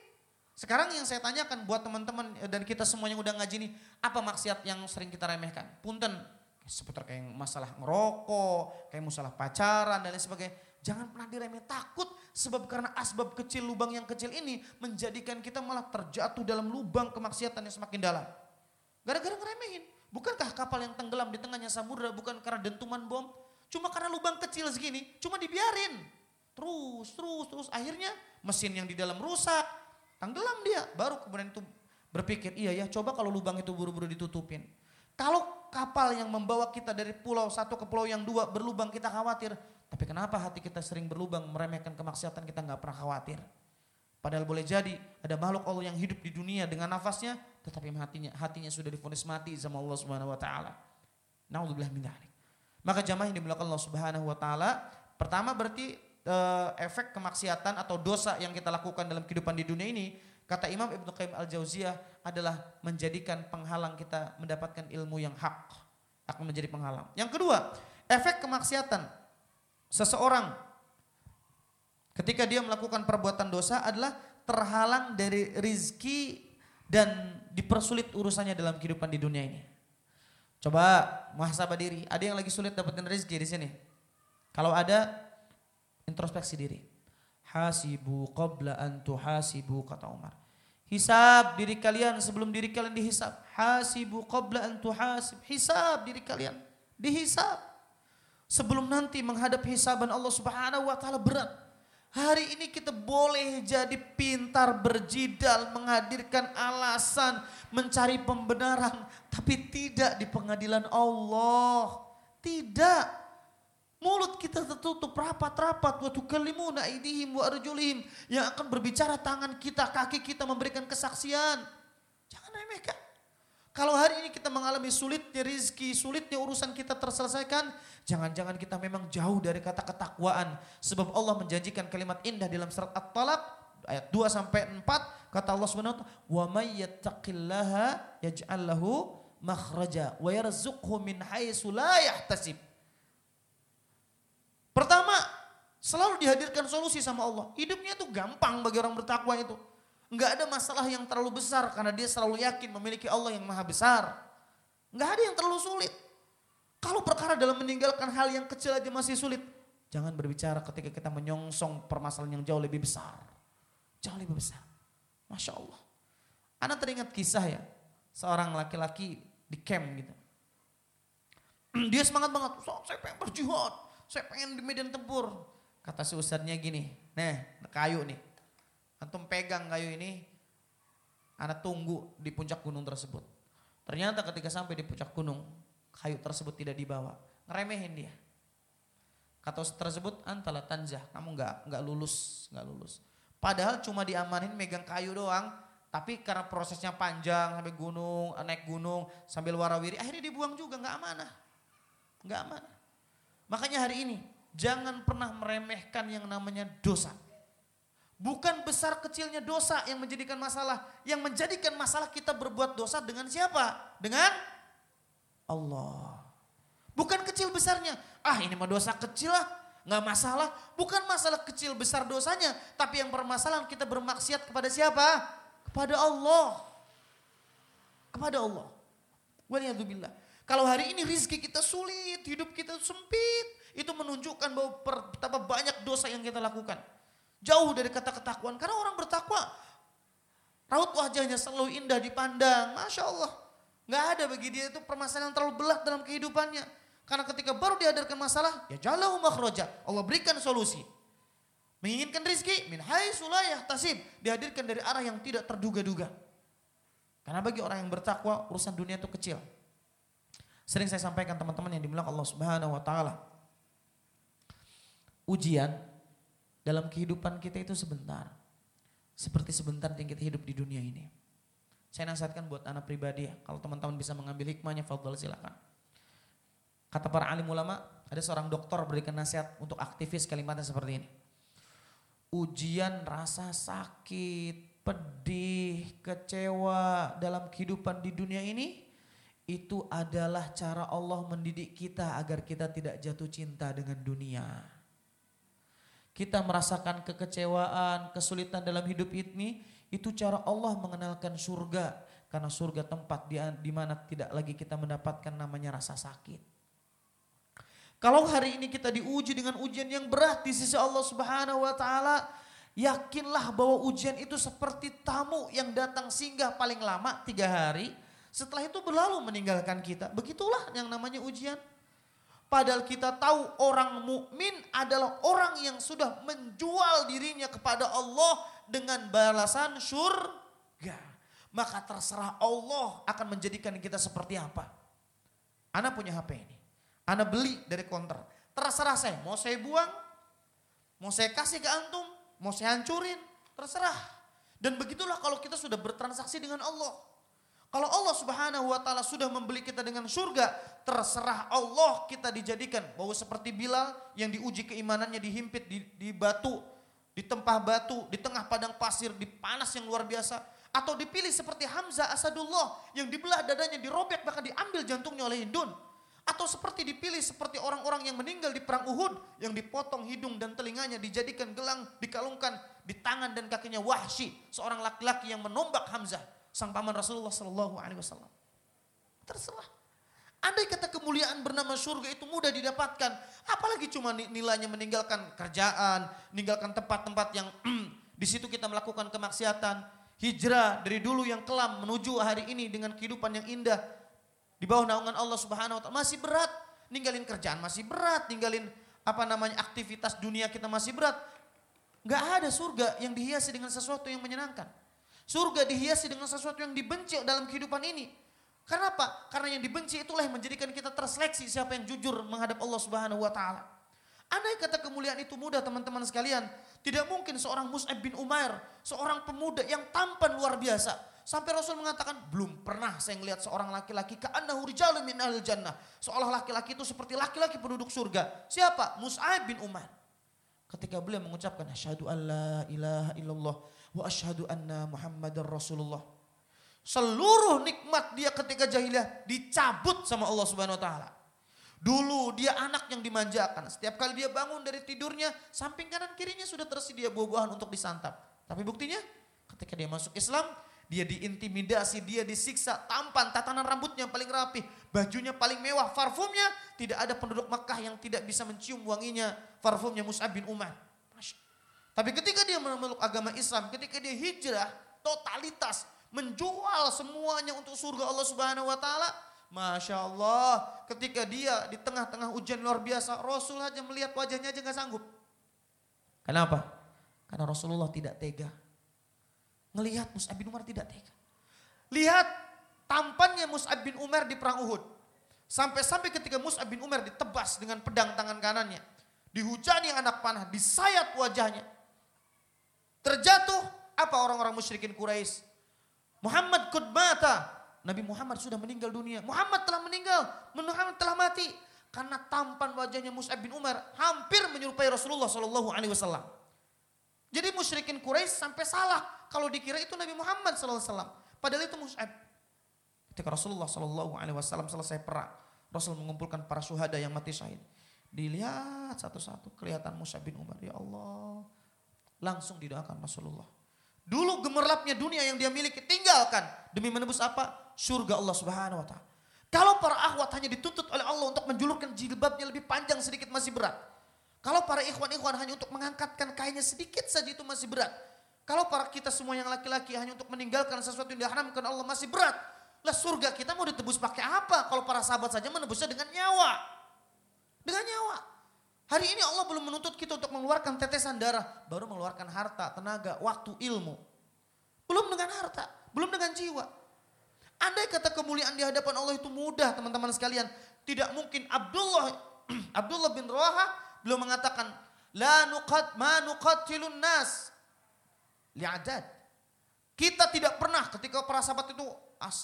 S1: Sekarang yang saya tanyakan buat teman-teman dan kita semua yang udah ngaji nih, apa maksiat yang sering kita remehkan? Punten, seputar kayak masalah ngerokok, kayak masalah pacaran dan lain sebagainya. Jangan pernah diremeh takut sebab karena asbab kecil lubang yang kecil ini menjadikan kita malah terjatuh dalam lubang kemaksiatan yang semakin dalam. Gara-gara ngeremehin. Bukankah kapal yang tenggelam di tengahnya samudera bukan karena dentuman bom? Cuma karena lubang kecil segini, cuma dibiarin. Terus, terus, terus. Akhirnya mesin yang di dalam rusak, Tenggelam dia, baru kemudian itu berpikir, iya ya coba kalau lubang itu buru-buru ditutupin. Kalau kapal yang membawa kita dari pulau satu ke pulau yang dua berlubang kita khawatir. Tapi kenapa hati kita sering berlubang meremehkan kemaksiatan kita nggak pernah khawatir. Padahal boleh jadi ada makhluk Allah yang hidup di dunia dengan nafasnya, tetapi hatinya hatinya sudah difonis mati sama Allah Subhanahu wa taala. Nauzubillah min Maka jamaah yang dimulakan Allah Subhanahu wa taala, pertama berarti uh, efek kemaksiatan atau dosa yang kita lakukan dalam kehidupan di dunia ini, kata Imam Ibnu Qayyim Al-Jauziyah adalah menjadikan penghalang kita mendapatkan ilmu yang hak. Akan menjadi penghalang. Yang kedua, efek kemaksiatan seseorang ketika dia melakukan perbuatan dosa adalah terhalang dari rizki dan dipersulit urusannya dalam kehidupan di dunia ini. Coba muhasabah diri, ada yang lagi sulit dapetin rezeki di sini? Kalau ada, Introspeksi diri. Hasibu qabla an tuhasibu kata Umar. Hisab diri kalian sebelum diri kalian dihisab. Hasibu qabla an tuhasib. Hisab diri kalian. Dihisab. Sebelum nanti menghadap hisaban Allah Subhanahu wa taala berat. Hari ini kita boleh jadi pintar berjidal, menghadirkan alasan, mencari pembenaran, tapi tidak di pengadilan Allah. Tidak. Mulut kita tertutup rapat-rapat wa tukallimuna aidihim wa arjulihim yang akan berbicara tangan kita, kaki kita memberikan kesaksian. Jangan remehkan. Kalau hari ini kita mengalami sulitnya rizki, sulitnya urusan kita terselesaikan, jangan-jangan kita memang jauh dari kata ketakwaan. Sebab Allah menjanjikan kalimat indah dalam surat At-Talaq ayat 2 sampai 4 kata Allah Subhanahu wa taala, "Wa may yattaqillaha yaj'al lahu makhraja wa yarzuqhu min haitsu la yahtasib." Pertama, selalu dihadirkan solusi sama Allah. Hidupnya tuh gampang bagi orang bertakwa itu. Enggak ada masalah yang terlalu besar karena dia selalu yakin memiliki Allah yang maha besar. Enggak ada yang terlalu sulit. Kalau perkara dalam meninggalkan hal yang kecil aja masih sulit, jangan berbicara ketika kita menyongsong permasalahan yang jauh lebih besar. Jauh lebih besar. Masya Allah. Anda teringat kisah ya, seorang laki-laki di camp gitu. Dia semangat banget, so, saya pengen berjihad saya pengen di medan tempur. Kata si ustadznya gini, nih kayu nih. Antum pegang kayu ini, anak tunggu di puncak gunung tersebut. Ternyata ketika sampai di puncak gunung, kayu tersebut tidak dibawa. Ngeremehin dia. Kata ustadz tersebut, antala tanjah, kamu nggak nggak lulus, nggak lulus. Padahal cuma diamanin megang kayu doang, tapi karena prosesnya panjang sampai gunung, naik gunung sambil warawiri, akhirnya dibuang juga nggak amanah, nggak amanah. Makanya hari ini jangan pernah meremehkan yang namanya dosa. Bukan besar kecilnya dosa yang menjadikan masalah. Yang menjadikan masalah kita berbuat dosa dengan siapa? Dengan Allah. Bukan kecil besarnya. Ah ini mah dosa kecil lah. Nggak masalah. Bukan masalah kecil besar dosanya. Tapi yang permasalahan kita bermaksiat kepada siapa? Kepada Allah. Kepada Allah. Waliyahzubillah. Kalau hari ini rizki kita sulit, hidup kita sempit, itu menunjukkan bahwa betapa banyak dosa yang kita lakukan. Jauh dari kata ketakuan, karena orang bertakwa, raut wajahnya selalu indah dipandang, Masya Allah. Gak ada bagi dia itu permasalahan yang terlalu berat dalam kehidupannya. Karena ketika baru dihadirkan masalah, ya jalahu makhroja. Allah berikan solusi.
S2: Menginginkan rizki min haitsu la yahtasib, dihadirkan dari arah yang tidak terduga-duga. Karena bagi orang yang bertakwa urusan dunia itu kecil. Sering saya sampaikan teman-teman yang dimuliakan Allah Subhanahu wa taala. Ujian dalam kehidupan kita itu sebentar. Seperti sebentar yang kita hidup di dunia ini. Saya nasihatkan buat anak pribadi ya, kalau teman-teman bisa mengambil hikmahnya, fadl silakan. Kata para alim ulama, ada seorang dokter berikan nasihat untuk aktivis kalimatnya seperti ini ujian rasa sakit, pedih, kecewa dalam kehidupan di dunia ini itu adalah cara Allah mendidik kita agar kita tidak jatuh cinta dengan dunia. Kita merasakan kekecewaan, kesulitan dalam hidup ini, itu cara Allah mengenalkan surga. Karena surga tempat di, di mana tidak lagi kita mendapatkan namanya rasa sakit. Kalau hari ini kita diuji dengan ujian yang berat di sisi Allah Subhanahu wa taala, yakinlah bahwa ujian itu seperti tamu yang datang singgah paling lama tiga hari, setelah itu berlalu meninggalkan kita. Begitulah yang namanya ujian. Padahal kita tahu orang mukmin adalah orang yang sudah menjual dirinya kepada Allah dengan balasan surga. Maka terserah Allah akan menjadikan kita seperti apa. Anak punya HP ini. Anda beli dari konter. Terserah saya, mau saya buang, mau saya kasih ke antum, mau saya hancurin, terserah. Dan begitulah kalau kita sudah bertransaksi dengan Allah. Kalau Allah subhanahu wa ta'ala sudah membeli kita dengan surga, terserah Allah kita dijadikan. Bahwa seperti Bilal yang diuji keimanannya dihimpit di, di batu, di tempah batu, di tengah padang pasir, di panas yang luar biasa. Atau dipilih seperti Hamzah Asadullah yang dibelah dadanya, dirobek bahkan diambil jantungnya oleh Hindun. Atau seperti dipilih seperti orang-orang yang meninggal di perang Uhud yang dipotong hidung dan telinganya dijadikan gelang dikalungkan di tangan dan kakinya Wahsy, seorang laki-laki yang menombak Hamzah, sang paman Rasulullah Shallallahu alaihi wasallam. Terserah. Andai kata kemuliaan bernama surga itu mudah didapatkan, apalagi cuma nilainya meninggalkan kerjaan, meninggalkan tempat-tempat yang di situ kita melakukan kemaksiatan, hijrah dari dulu yang kelam menuju hari ini dengan kehidupan yang indah, di bawah naungan Allah Subhanahu wa taala masih berat, ninggalin kerjaan masih berat, ninggalin apa namanya aktivitas dunia kita masih berat. Gak ada surga yang dihiasi dengan sesuatu yang menyenangkan. Surga dihiasi dengan sesuatu yang dibenci dalam kehidupan ini. Karena apa? Karena yang dibenci itulah yang menjadikan kita terseleksi siapa yang jujur menghadap Allah Subhanahu wa taala. Andai kata kemuliaan itu mudah teman-teman sekalian, tidak mungkin seorang Mus'ab bin Umair, seorang pemuda yang tampan luar biasa, Sampai Rasul mengatakan, belum pernah saya melihat seorang laki-laki ka'annahu rijalun min ahli jannah. Seolah laki-laki itu seperti laki-laki penduduk surga. Siapa? Mus'ab bin Umar. Ketika beliau mengucapkan, Asyhadu an la ilaha illallah wa asyhadu anna muhammadar rasulullah. Seluruh nikmat dia ketika jahiliyah dicabut sama Allah subhanahu wa ta'ala. Dulu dia anak yang dimanjakan. Setiap kali dia bangun dari tidurnya, samping kanan kirinya sudah tersedia buah-buahan untuk disantap. Tapi buktinya ketika dia masuk Islam, dia diintimidasi, dia disiksa, tampan, tatanan rambutnya paling rapi, bajunya paling mewah, parfumnya tidak ada penduduk Makkah yang tidak bisa mencium wanginya, parfumnya Mus'ab bin Umar. Tapi ketika dia memeluk agama Islam, ketika dia hijrah, totalitas, menjual semuanya untuk surga Allah Subhanahu wa taala, Masya Allah, ketika dia di tengah-tengah ujian luar biasa, Rasul aja melihat wajahnya aja nggak sanggup. Kenapa? Karena Rasulullah tidak tega Ngelihat Mus'ab bin Umar tidak tega. Lihat tampannya Mus'ab bin Umar di perang Uhud. Sampai-sampai ketika Mus'ab bin Umar ditebas dengan pedang tangan kanannya. Dihujani anak panah, disayat wajahnya. Terjatuh apa orang-orang musyrikin Quraisy? Muhammad kudmata. Nabi Muhammad sudah meninggal dunia. Muhammad telah meninggal. Muhammad telah mati. Karena tampan wajahnya Mus'ab bin Umar hampir menyerupai Rasulullah Shallallahu Alaihi Wasallam. Jadi musyrikin Quraisy sampai salah kalau dikira itu Nabi Muhammad SAW. Padahal itu Mus'ab. Ketika Rasulullah SAW selesai perang, Rasul mengumpulkan para syuhada yang mati syahid. Dilihat satu-satu kelihatan Musa bin Umar. Ya Allah. Langsung didoakan Rasulullah. Dulu gemerlapnya dunia yang dia miliki tinggalkan. Demi menebus apa? Surga Allah subhanahu wa ta'ala. Kalau para akhwat hanya dituntut oleh Allah untuk menjulurkan jilbabnya lebih panjang sedikit masih berat. Kalau para ikhwan-ikhwan hanya untuk mengangkatkan kainnya sedikit saja itu masih berat. Kalau para kita semua yang laki-laki hanya untuk meninggalkan sesuatu yang diharamkan Allah masih berat. Lah surga kita mau ditebus pakai apa? Kalau para sahabat saja menebusnya dengan nyawa. Dengan nyawa. Hari ini Allah belum menuntut kita untuk mengeluarkan tetesan darah, baru mengeluarkan harta, tenaga, waktu, ilmu. Belum dengan harta, belum dengan jiwa. Andai kata kemuliaan di hadapan Allah itu mudah teman-teman sekalian. Tidak mungkin Abdullah Abdullah bin Rawaha belum mengatakan la nuqat ma nuqatilun nas li'adad. Kita tidak pernah ketika para sahabat itu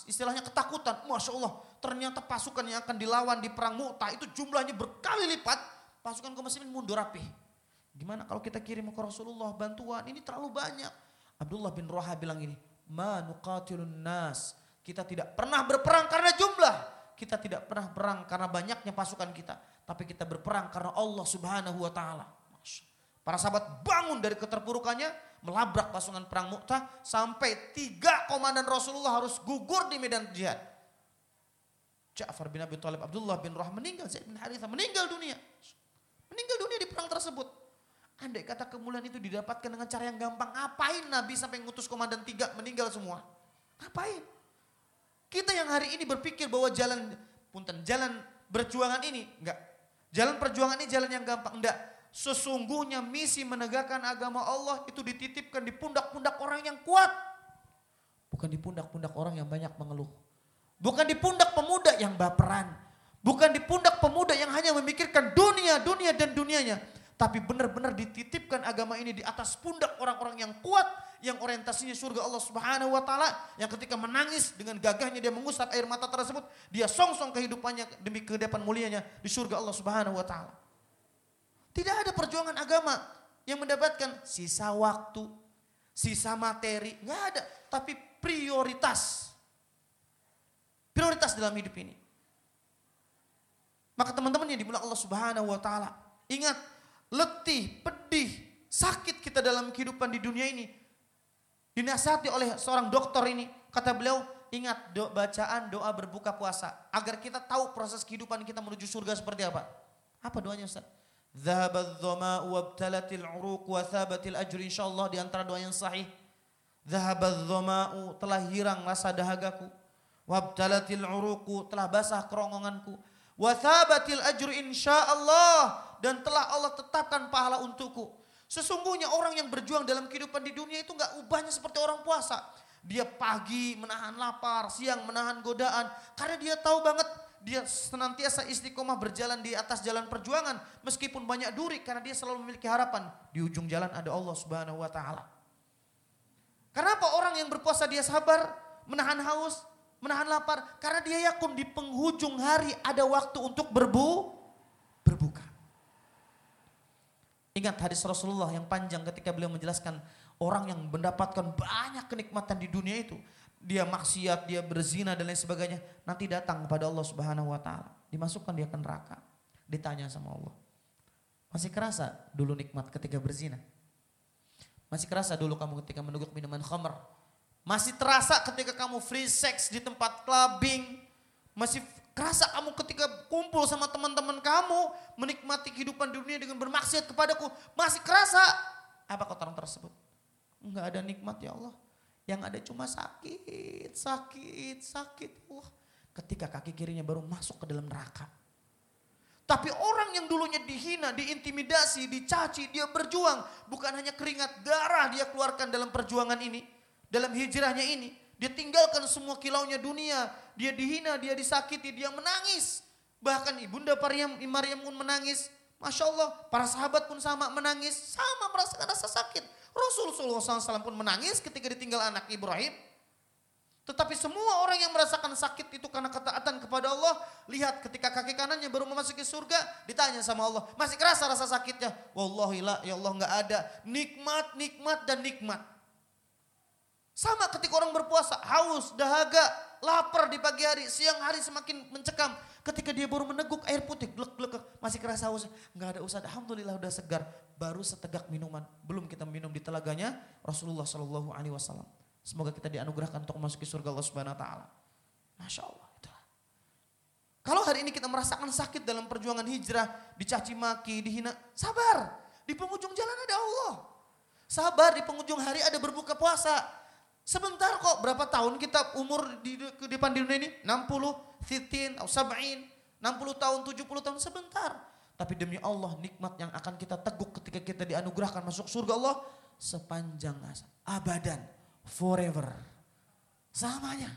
S2: istilahnya ketakutan. Masya Allah ternyata pasukan yang akan dilawan di perang Mu'tah itu jumlahnya berkali lipat. Pasukan kaum muslimin mundur rapi. Gimana kalau kita kirim ke Rasulullah bantuan ini terlalu banyak. Abdullah bin Roha bilang ini. Ma nuqatilun nas. Kita tidak pernah berperang karena jumlah. Kita tidak pernah perang karena banyaknya pasukan kita. Tapi kita berperang karena Allah subhanahu wa ta'ala. Para sahabat bangun dari keterpurukannya melabrak pasukan perang Mu'tah sampai tiga komandan Rasulullah harus gugur di medan jihad. Ja'far bin Abi Thalib, Abdullah bin Rah meninggal, Zaid bin Harithah meninggal dunia. Meninggal dunia di perang tersebut. Andai kata kemuliaan itu didapatkan dengan cara yang gampang, ngapain Nabi sampai ngutus komandan tiga meninggal semua? Ngapain? Kita yang hari ini berpikir bahwa jalan punten jalan berjuangan ini enggak. Jalan perjuangan ini jalan yang gampang enggak Sesungguhnya misi menegakkan agama Allah itu dititipkan di pundak-pundak orang yang kuat. Bukan di pundak-pundak orang yang banyak mengeluh. Bukan di pundak pemuda yang baperan. Bukan di pundak pemuda yang hanya memikirkan dunia, dunia dan dunianya. Tapi benar-benar dititipkan agama ini di atas pundak orang-orang yang kuat. Yang orientasinya surga Allah subhanahu wa ta'ala. Yang ketika menangis dengan gagahnya dia mengusap air mata tersebut. Dia song-song kehidupannya demi kehidupan mulianya di surga Allah subhanahu wa ta'ala. Tidak ada perjuangan agama yang mendapatkan sisa waktu, sisa materi, nggak ada. Tapi prioritas, prioritas dalam hidup ini. Maka teman-teman yang dimulai Allah Subhanahu Wa Taala, ingat letih, pedih, sakit kita dalam kehidupan di dunia ini. Dinasihati oleh seorang dokter ini, kata beliau, ingat do, bacaan doa berbuka puasa agar kita tahu proses kehidupan kita menuju surga seperti apa. Apa doanya Ustaz? Zahabat dhama wabtalatil uruq wa thabatil ajr insyaallah di antara doa yang sahih. Zahabat dhama'u telah hilang rasa dahagaku. Wabtalatil uruq telah basah kerongkonganku. Wa thabatil ajr insyaallah dan telah Allah tetapkan pahala untukku. Sesungguhnya orang yang berjuang dalam kehidupan di dunia itu enggak ubahnya seperti orang puasa. Dia pagi menahan lapar, siang menahan godaan karena dia tahu banget dia senantiasa istiqomah berjalan di atas jalan perjuangan meskipun banyak duri karena dia selalu memiliki harapan di ujung jalan ada Allah Subhanahu wa taala. Kenapa orang yang berpuasa dia sabar, menahan haus, menahan lapar? Karena dia yakin di penghujung hari ada waktu untuk berbu berbuka. Ingat hadis Rasulullah yang panjang ketika beliau menjelaskan orang yang mendapatkan banyak kenikmatan di dunia itu dia maksiat, dia berzina dan lain sebagainya, nanti datang kepada Allah Subhanahu wa taala, dimasukkan dia ke neraka. Ditanya sama Allah. Masih kerasa dulu nikmat ketika berzina? Masih kerasa dulu kamu ketika meneguk minuman khamr? Masih terasa ketika kamu free sex di tempat clubbing? Masih kerasa kamu ketika kumpul sama teman-teman kamu menikmati kehidupan dunia dengan bermaksiat kepadaku? Masih kerasa? Apa kotoran tersebut? Enggak ada nikmat ya Allah. Yang ada cuma sakit, sakit, sakit. Wah, ketika kaki kirinya baru masuk ke dalam neraka. Tapi orang yang dulunya dihina, diintimidasi, dicaci, dia berjuang. Bukan hanya keringat darah dia keluarkan dalam perjuangan ini. Dalam hijrahnya ini. Dia tinggalkan semua kilaunya dunia. Dia dihina, dia disakiti, dia menangis. Bahkan ibunda Maryam, Maryam pun menangis. Masya Allah, para sahabat pun sama menangis. Sama merasakan rasa sakit. Rasulullah SAW pun menangis ketika ditinggal anak Ibrahim. Tetapi semua orang yang merasakan sakit itu karena ketaatan kepada Allah, lihat ketika kaki kanannya baru memasuki surga, ditanya sama Allah, masih kerasa rasa sakitnya? Wallahi la, ya Allah nggak ada. Nikmat, nikmat dan nikmat. Sama ketika orang berpuasa, haus, dahaga, lapar di pagi hari, siang hari semakin mencekam. Ketika dia baru meneguk air putih, glek glek, masih kerasa haus. Nggak ada usah, alhamdulillah udah segar. Baru setegak minuman, belum kita minum di telaganya Rasulullah Shallallahu Alaihi Wasallam. Semoga kita dianugerahkan untuk memasuki surga Allah Subhanahu Wa Taala. Masya Allah. Kalau hari ini kita merasakan sakit dalam perjuangan hijrah, dicaci maki, dihina, sabar. Di penghujung jalan ada Allah. Sabar di penghujung hari ada berbuka puasa. Sebentar kok berapa tahun kita umur di, depan di dunia ini? 60, 15, atau 70, 60 tahun, 70 tahun sebentar. Tapi demi Allah nikmat yang akan kita teguk ketika kita dianugerahkan masuk surga Allah sepanjang masa, abadan, forever. Selamanya.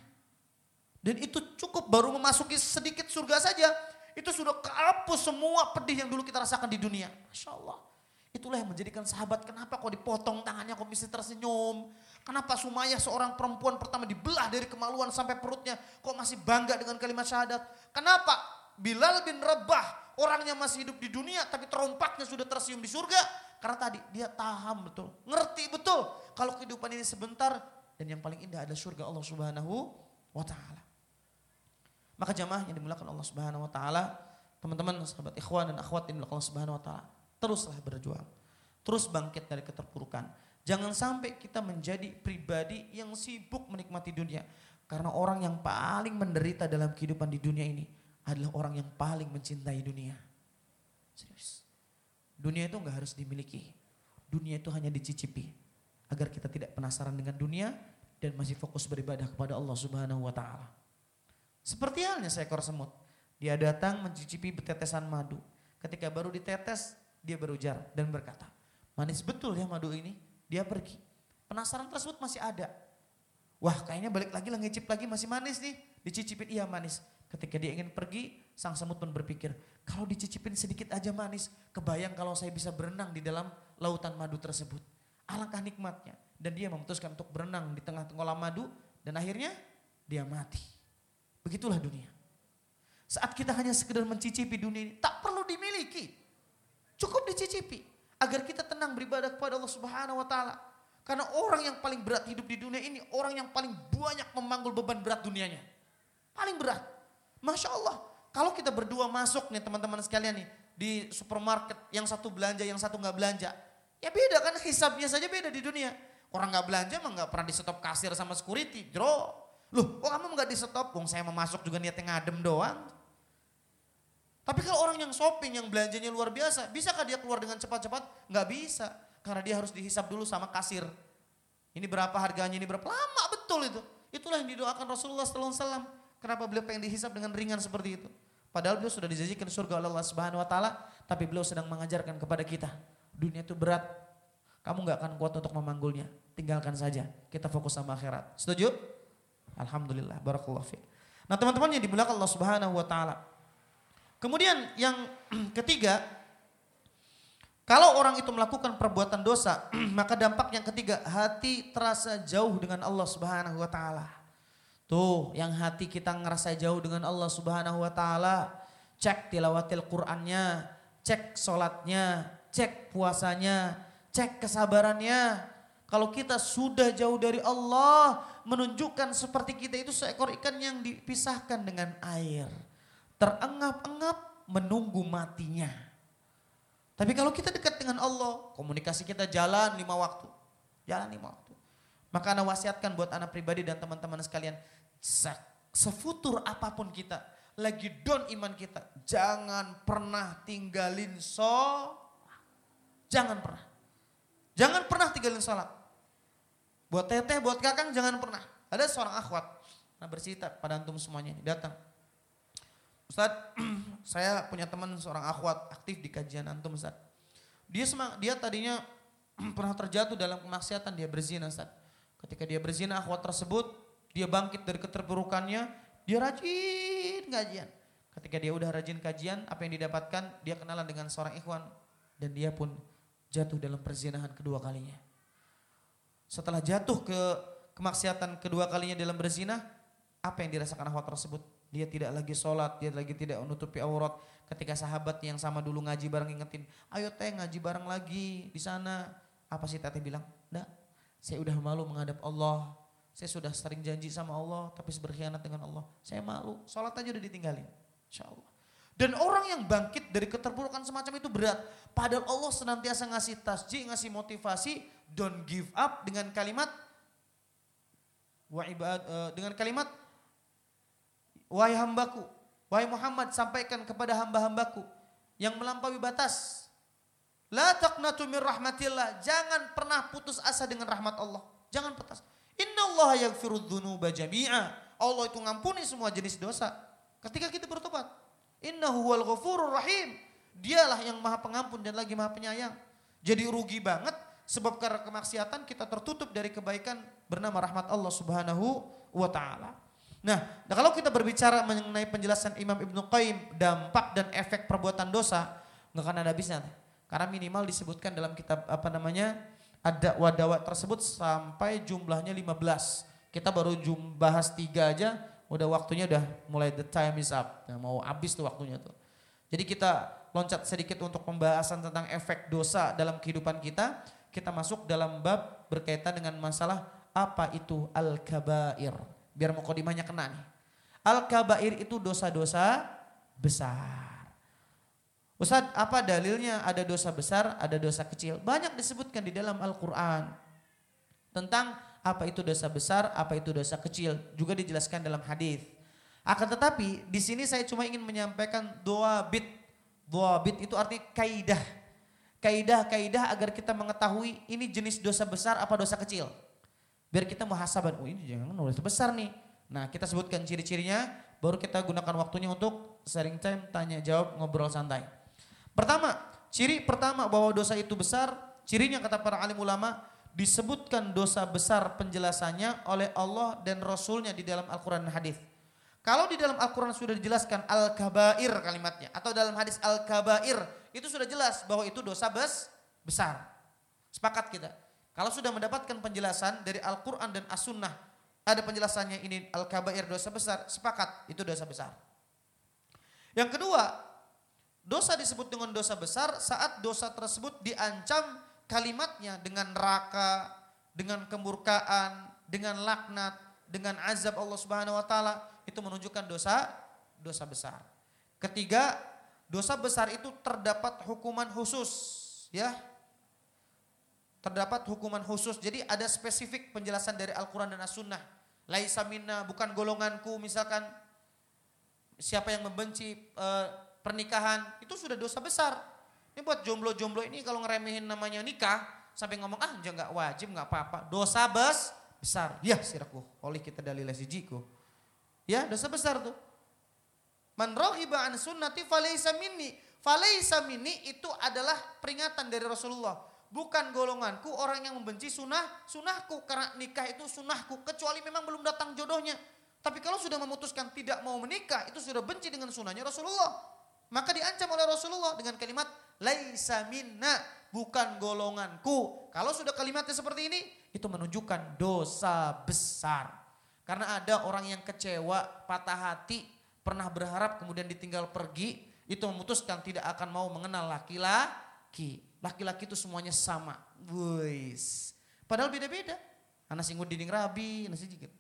S2: Dan itu cukup baru memasuki sedikit surga saja. Itu sudah kehapus semua pedih yang dulu kita rasakan di dunia. Masya Allah. Itulah yang menjadikan sahabat kenapa kok dipotong tangannya kok bisa tersenyum. Kenapa Sumayyah seorang perempuan pertama dibelah dari kemaluan sampai perutnya kok masih bangga dengan kalimat syahadat. Kenapa Bilal bin Rabah orangnya masih hidup di dunia tapi terompaknya sudah tersium di surga. Karena tadi dia paham betul, ngerti betul kalau kehidupan ini sebentar dan yang paling indah adalah surga Allah Subhanahu wa taala. Maka jamaah yang dimulakan Allah Subhanahu wa taala, teman-teman sahabat ikhwan dan akhwat yang dimulakan Allah Subhanahu wa taala, teruslah berjuang. Terus bangkit dari keterpurukan. Jangan sampai kita menjadi pribadi yang sibuk menikmati dunia. Karena orang yang paling menderita dalam kehidupan di dunia ini adalah orang yang paling mencintai dunia. Serius. Dunia itu nggak harus dimiliki. Dunia itu hanya dicicipi. Agar kita tidak penasaran dengan dunia dan masih fokus beribadah kepada Allah Subhanahu wa taala. Seperti halnya seekor semut. Dia datang mencicipi betetesan madu. Ketika baru ditetes, dia berujar dan berkata, "Manis betul ya madu ini." Dia pergi. Penasaran tersebut masih ada. Wah, kayaknya balik lagi lah ngicip lagi masih manis nih. Dicicipin iya manis. Ketika dia ingin pergi, sang semut pun berpikir, kalau dicicipin sedikit aja manis, kebayang kalau saya bisa berenang di dalam lautan madu tersebut. Alangkah nikmatnya. Dan dia memutuskan untuk berenang di tengah tengah madu dan akhirnya dia mati. Begitulah dunia. Saat kita hanya sekedar mencicipi dunia ini, tak perlu dimiliki. Cukup dicicipi agar kita tenang beribadah kepada Allah Subhanahu wa taala. Karena orang yang paling berat hidup di dunia ini orang yang paling banyak memanggul beban berat dunianya. Paling berat. Masya Allah. Kalau kita berdua masuk nih teman-teman sekalian nih di supermarket yang satu belanja yang satu nggak belanja. Ya beda kan hisabnya saja beda di dunia. Orang nggak belanja mah nggak pernah di stop kasir sama security. Jero. Loh kok kamu nggak di stop? Wong saya mau masuk juga niatnya ngadem doang. Tapi kalau orang yang shopping, yang belanjanya luar biasa, bisakah dia keluar dengan cepat-cepat? Nggak bisa. Karena dia harus dihisap dulu sama kasir. Ini berapa harganya, ini berapa. Lama betul itu. Itulah yang didoakan Rasulullah SAW. Kenapa beliau pengen dihisap dengan ringan seperti itu? Padahal beliau sudah dijanjikan surga oleh Allah Subhanahu wa taala, tapi beliau sedang mengajarkan kepada kita, dunia itu berat. Kamu nggak akan kuat untuk memanggulnya. Tinggalkan saja. Kita fokus sama akhirat. Setuju? Alhamdulillah. Barakallahu fiik. Nah, teman-teman yang dimuliakan Allah Subhanahu wa taala. Kemudian yang ketiga, kalau orang itu melakukan perbuatan dosa, maka dampak yang ketiga, hati terasa jauh dengan Allah Subhanahu wa taala. Tuh, yang hati kita ngerasa jauh dengan Allah Subhanahu wa taala, cek tilawatil Qur'annya, cek sholatnya, cek puasanya, cek kesabarannya. Kalau kita sudah jauh dari Allah, menunjukkan seperti kita itu seekor ikan yang dipisahkan dengan air. Terengap-engap menunggu matinya. Tapi kalau kita dekat dengan Allah, komunikasi kita jalan lima waktu. Jalan lima waktu. Maka anda wasiatkan buat anak pribadi dan teman-teman sekalian, sefutur apa pun kita, lagi down iman kita, jangan pernah tinggalin sholat. Jangan pernah. Jangan pernah tinggalin sholat. Buat teteh, buat kakang jangan pernah. Ada seorang akhwat, nah bercerita pada antum semuanya datang. Ustaz, saya punya teman seorang akhwat aktif di kajian antum Ustaz. Dia semang, dia tadinya pernah terjatuh dalam kemaksiatan, dia berzina Ustaz. Ketika dia berzina, akhwat tersebut dia bangkit dari keterpurukannya, dia rajin kajian. Ketika dia udah rajin kajian, apa yang didapatkan? Dia kenalan dengan seorang ikhwan dan dia pun jatuh dalam perzinahan kedua kalinya. Setelah jatuh ke kemaksiatan kedua kalinya dalam berzina, apa yang dirasakan akhwat tersebut? Dia tidak lagi sholat, dia lagi tidak menutupi aurat. Ketika sahabat yang sama dulu ngaji bareng ingetin, ayo teh ngaji bareng lagi di sana. Apa sih teteh bilang? Enggak, saya udah malu menghadap Allah. Saya sudah sering janji sama Allah, tapi berkhianat dengan Allah. Saya malu, sholat aja udah ditinggalin. Insya Allah. Dan orang yang bangkit dari keterpurukan semacam itu berat. Padahal Allah senantiasa ngasih tasjih, ngasih motivasi, don't give up dengan kalimat wa ibad, uh, dengan kalimat wahai hambaku, wahai Muhammad sampaikan kepada hamba-hambaku yang melampaui batas. La taqnatu min rahmatillah. Jangan pernah putus asa dengan rahmat Allah. Jangan putus. Inna Allah yaghfiru dzunuba jami'a. Allah itu ngampuni semua jenis dosa. Ketika kita bertobat. Innahu huwal ghafurur rahim. Dialah yang maha pengampun dan lagi maha penyayang. Jadi rugi banget sebab karena kemaksiatan kita tertutup dari kebaikan bernama rahmat Allah Subhanahu wa taala. Nah, nah, kalau kita berbicara mengenai penjelasan Imam Ibnu Qayyim dampak dan efek perbuatan dosa nggak akan ada habisnya. Karena minimal disebutkan dalam kitab apa namanya ada wadawa tersebut sampai jumlahnya 15. Kita baru jum, bahas tiga aja, udah waktunya udah mulai the time is up. Nah, mau habis tuh waktunya tuh. Jadi kita loncat sedikit untuk pembahasan tentang efek dosa dalam kehidupan kita. Kita masuk dalam bab berkaitan dengan masalah apa itu al-kabair. Biar mau kodimahnya kena nih. Al-kabair itu dosa-dosa besar. Ustaz, apa dalilnya ada dosa besar, ada dosa kecil? Banyak disebutkan di dalam Al-Quran. Tentang apa itu dosa besar, apa itu dosa kecil. Juga dijelaskan dalam hadis. Akan tetapi di sini saya cuma ingin menyampaikan dua bit. Dua bit itu artinya kaidah. Kaidah-kaidah agar kita mengetahui ini jenis dosa besar apa dosa kecil. Biar kita muhasabah, oh ini jangan nulis besar nih. Nah kita sebutkan ciri-cirinya, baru kita gunakan waktunya untuk sharing time, tanya jawab, ngobrol santai. Pertama, ciri pertama bahwa dosa itu besar, cirinya kata para alim ulama, disebutkan dosa besar penjelasannya oleh Allah dan Rasulnya di dalam Al-Quran dan Hadis. Kalau di dalam Al-Quran sudah dijelaskan Al-Kabair kalimatnya, atau dalam hadis Al-Kabair, itu sudah jelas bahwa itu dosa bes, besar. Sepakat kita. Kalau sudah mendapatkan penjelasan dari Al-Quran dan As-Sunnah, ada penjelasannya ini Al-Kabair dosa besar, sepakat itu dosa besar. Yang kedua, dosa disebut dengan dosa besar saat dosa tersebut diancam kalimatnya dengan neraka, dengan kemurkaan, dengan laknat, dengan azab Allah Subhanahu wa taala, itu menunjukkan dosa dosa besar. Ketiga, dosa besar itu terdapat hukuman khusus, ya terdapat hukuman khusus. Jadi ada spesifik penjelasan dari Al-Quran dan As-Sunnah. Laisa minna, bukan golonganku misalkan. Siapa yang membenci e, pernikahan, itu sudah dosa besar. Ini buat jomblo-jomblo ini kalau ngeremehin namanya nikah, sampai ngomong ah nggak wajib nggak apa-apa. Dosa bes besar. Ya siraku, oleh kita dalil sijiku. Ya dosa besar tuh. Man rohiba an sunnati falaysa minni. Falaysa minni itu adalah peringatan dari Rasulullah bukan golonganku orang yang membenci sunnah sunnahku. Karena nikah itu sunnahku kecuali memang belum datang jodohnya. Tapi kalau sudah memutuskan tidak mau menikah itu sudah benci dengan sunnahnya Rasulullah. Maka diancam oleh Rasulullah dengan kalimat laisa minna bukan golonganku. Kalau sudah kalimatnya seperti ini itu menunjukkan dosa besar. Karena ada orang yang kecewa patah hati pernah berharap kemudian ditinggal pergi itu memutuskan tidak akan mau mengenal laki-laki Laki-laki itu semuanya sama. Wuis. Padahal beda-beda. Anak singgung dinding rabi, anak sedikit.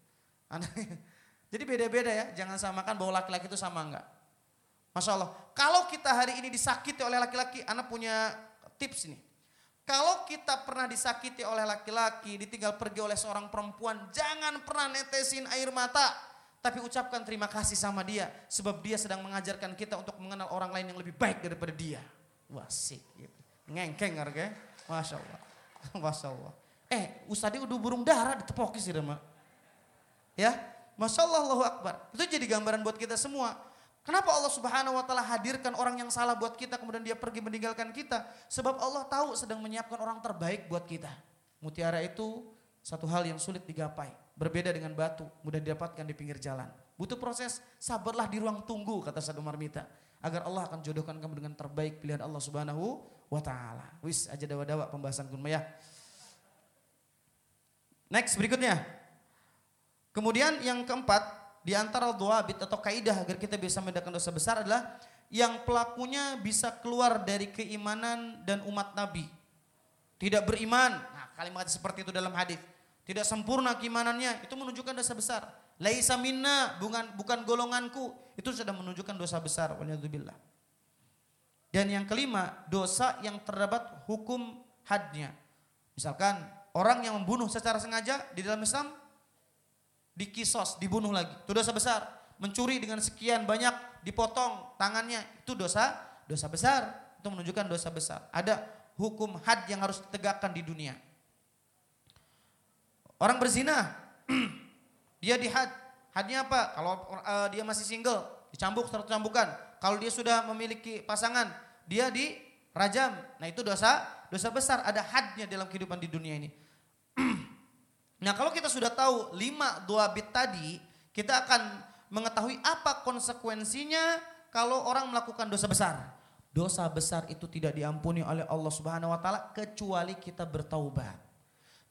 S2: Anak, jadi beda-beda ya, jangan samakan bahwa laki-laki itu sama enggak. Masya Allah, kalau kita hari ini disakiti oleh laki-laki, anak punya tips nih. Kalau kita pernah disakiti oleh laki-laki, ditinggal pergi oleh seorang perempuan, jangan pernah netesin air mata. Tapi ucapkan terima kasih sama dia, sebab dia sedang mengajarkan kita untuk mengenal orang lain yang lebih baik daripada dia. Wasik gitu. Ngengkeng harga. Masya Allah. Masya Allah. Eh, Ustadi udah burung darah ditepoki sih Rema. Ya, Masya Allah Allahu Akbar. Itu jadi gambaran buat kita semua. Kenapa Allah subhanahu wa ta'ala hadirkan orang yang salah buat kita kemudian dia pergi meninggalkan kita. Sebab Allah tahu sedang menyiapkan orang terbaik buat kita. Mutiara itu satu hal yang sulit digapai. Berbeda dengan batu, mudah didapatkan di pinggir jalan. Butuh proses, sabarlah di ruang tunggu kata Sadu Marmita. Agar Allah akan jodohkan kamu dengan terbaik pilihan Allah subhanahu wa taala. Wis aja dawa-dawa pembahasan kun ya. Next berikutnya. Kemudian yang keempat di antara bit atau kaidah agar kita bisa membedakan dosa besar adalah yang pelakunya bisa keluar dari keimanan dan umat Nabi. Tidak beriman. Nah, kalimat seperti itu dalam hadis. Tidak sempurna keimanannya, itu menunjukkan dosa besar. Laisa minna, bukan bukan golonganku. Itu sudah menunjukkan dosa besar. Waliyadzubillah. Dan yang kelima, dosa yang terdapat hukum hadnya. Misalkan orang yang membunuh secara sengaja di dalam Islam dikisos, dibunuh lagi. Itu dosa besar. Mencuri dengan sekian banyak dipotong tangannya, itu dosa dosa besar. Itu menunjukkan dosa besar. Ada hukum had yang harus ditegakkan di dunia. Orang berzina, dia di had. Hadnya apa? Kalau uh, dia masih single, dicambuk satu cambukan. Kalau dia sudah memiliki pasangan, dia dirajam. Nah itu dosa dosa besar, ada hadnya dalam kehidupan di dunia ini. nah kalau kita sudah tahu lima dua bit tadi, kita akan mengetahui apa konsekuensinya kalau orang melakukan dosa besar. Dosa besar itu tidak diampuni oleh Allah Subhanahu wa taala kecuali kita bertaubat.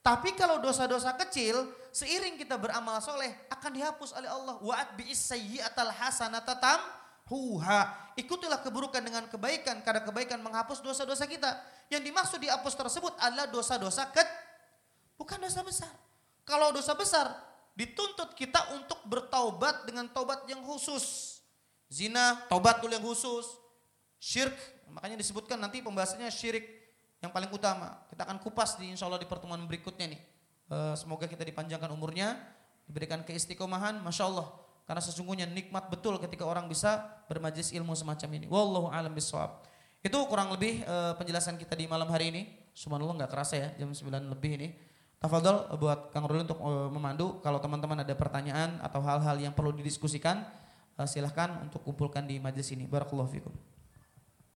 S2: Tapi kalau dosa-dosa kecil, seiring kita beramal soleh akan dihapus oleh Allah. Wa'at bi'is sayyi'atal hasanata huha. Ikutilah keburukan dengan kebaikan karena kebaikan menghapus dosa-dosa kita. Yang dimaksud dihapus tersebut adalah dosa-dosa kecil, bukan dosa besar. Kalau dosa besar dituntut kita untuk bertaubat dengan taubat yang khusus. Zina, taubat dulu yang khusus. Syirk, makanya disebutkan nanti pembahasannya syirik yang paling utama. Kita akan kupas di insya Allah di pertemuan berikutnya nih. Eh, semoga kita dipanjangkan umurnya, diberikan keistiqomahan, masya Allah. Karena sesungguhnya nikmat betul ketika orang bisa bermajlis ilmu semacam ini. Wallahu alam bisawab. Itu kurang lebih uh, penjelasan kita di malam hari ini. Subhanallah nggak kerasa ya jam 9 lebih ini. Tafadhol buat Kang Ruli untuk uh, memandu. Kalau teman-teman ada pertanyaan atau hal-hal yang perlu didiskusikan, uh, silahkan untuk kumpulkan di majlis ini. Barakallahu fikum.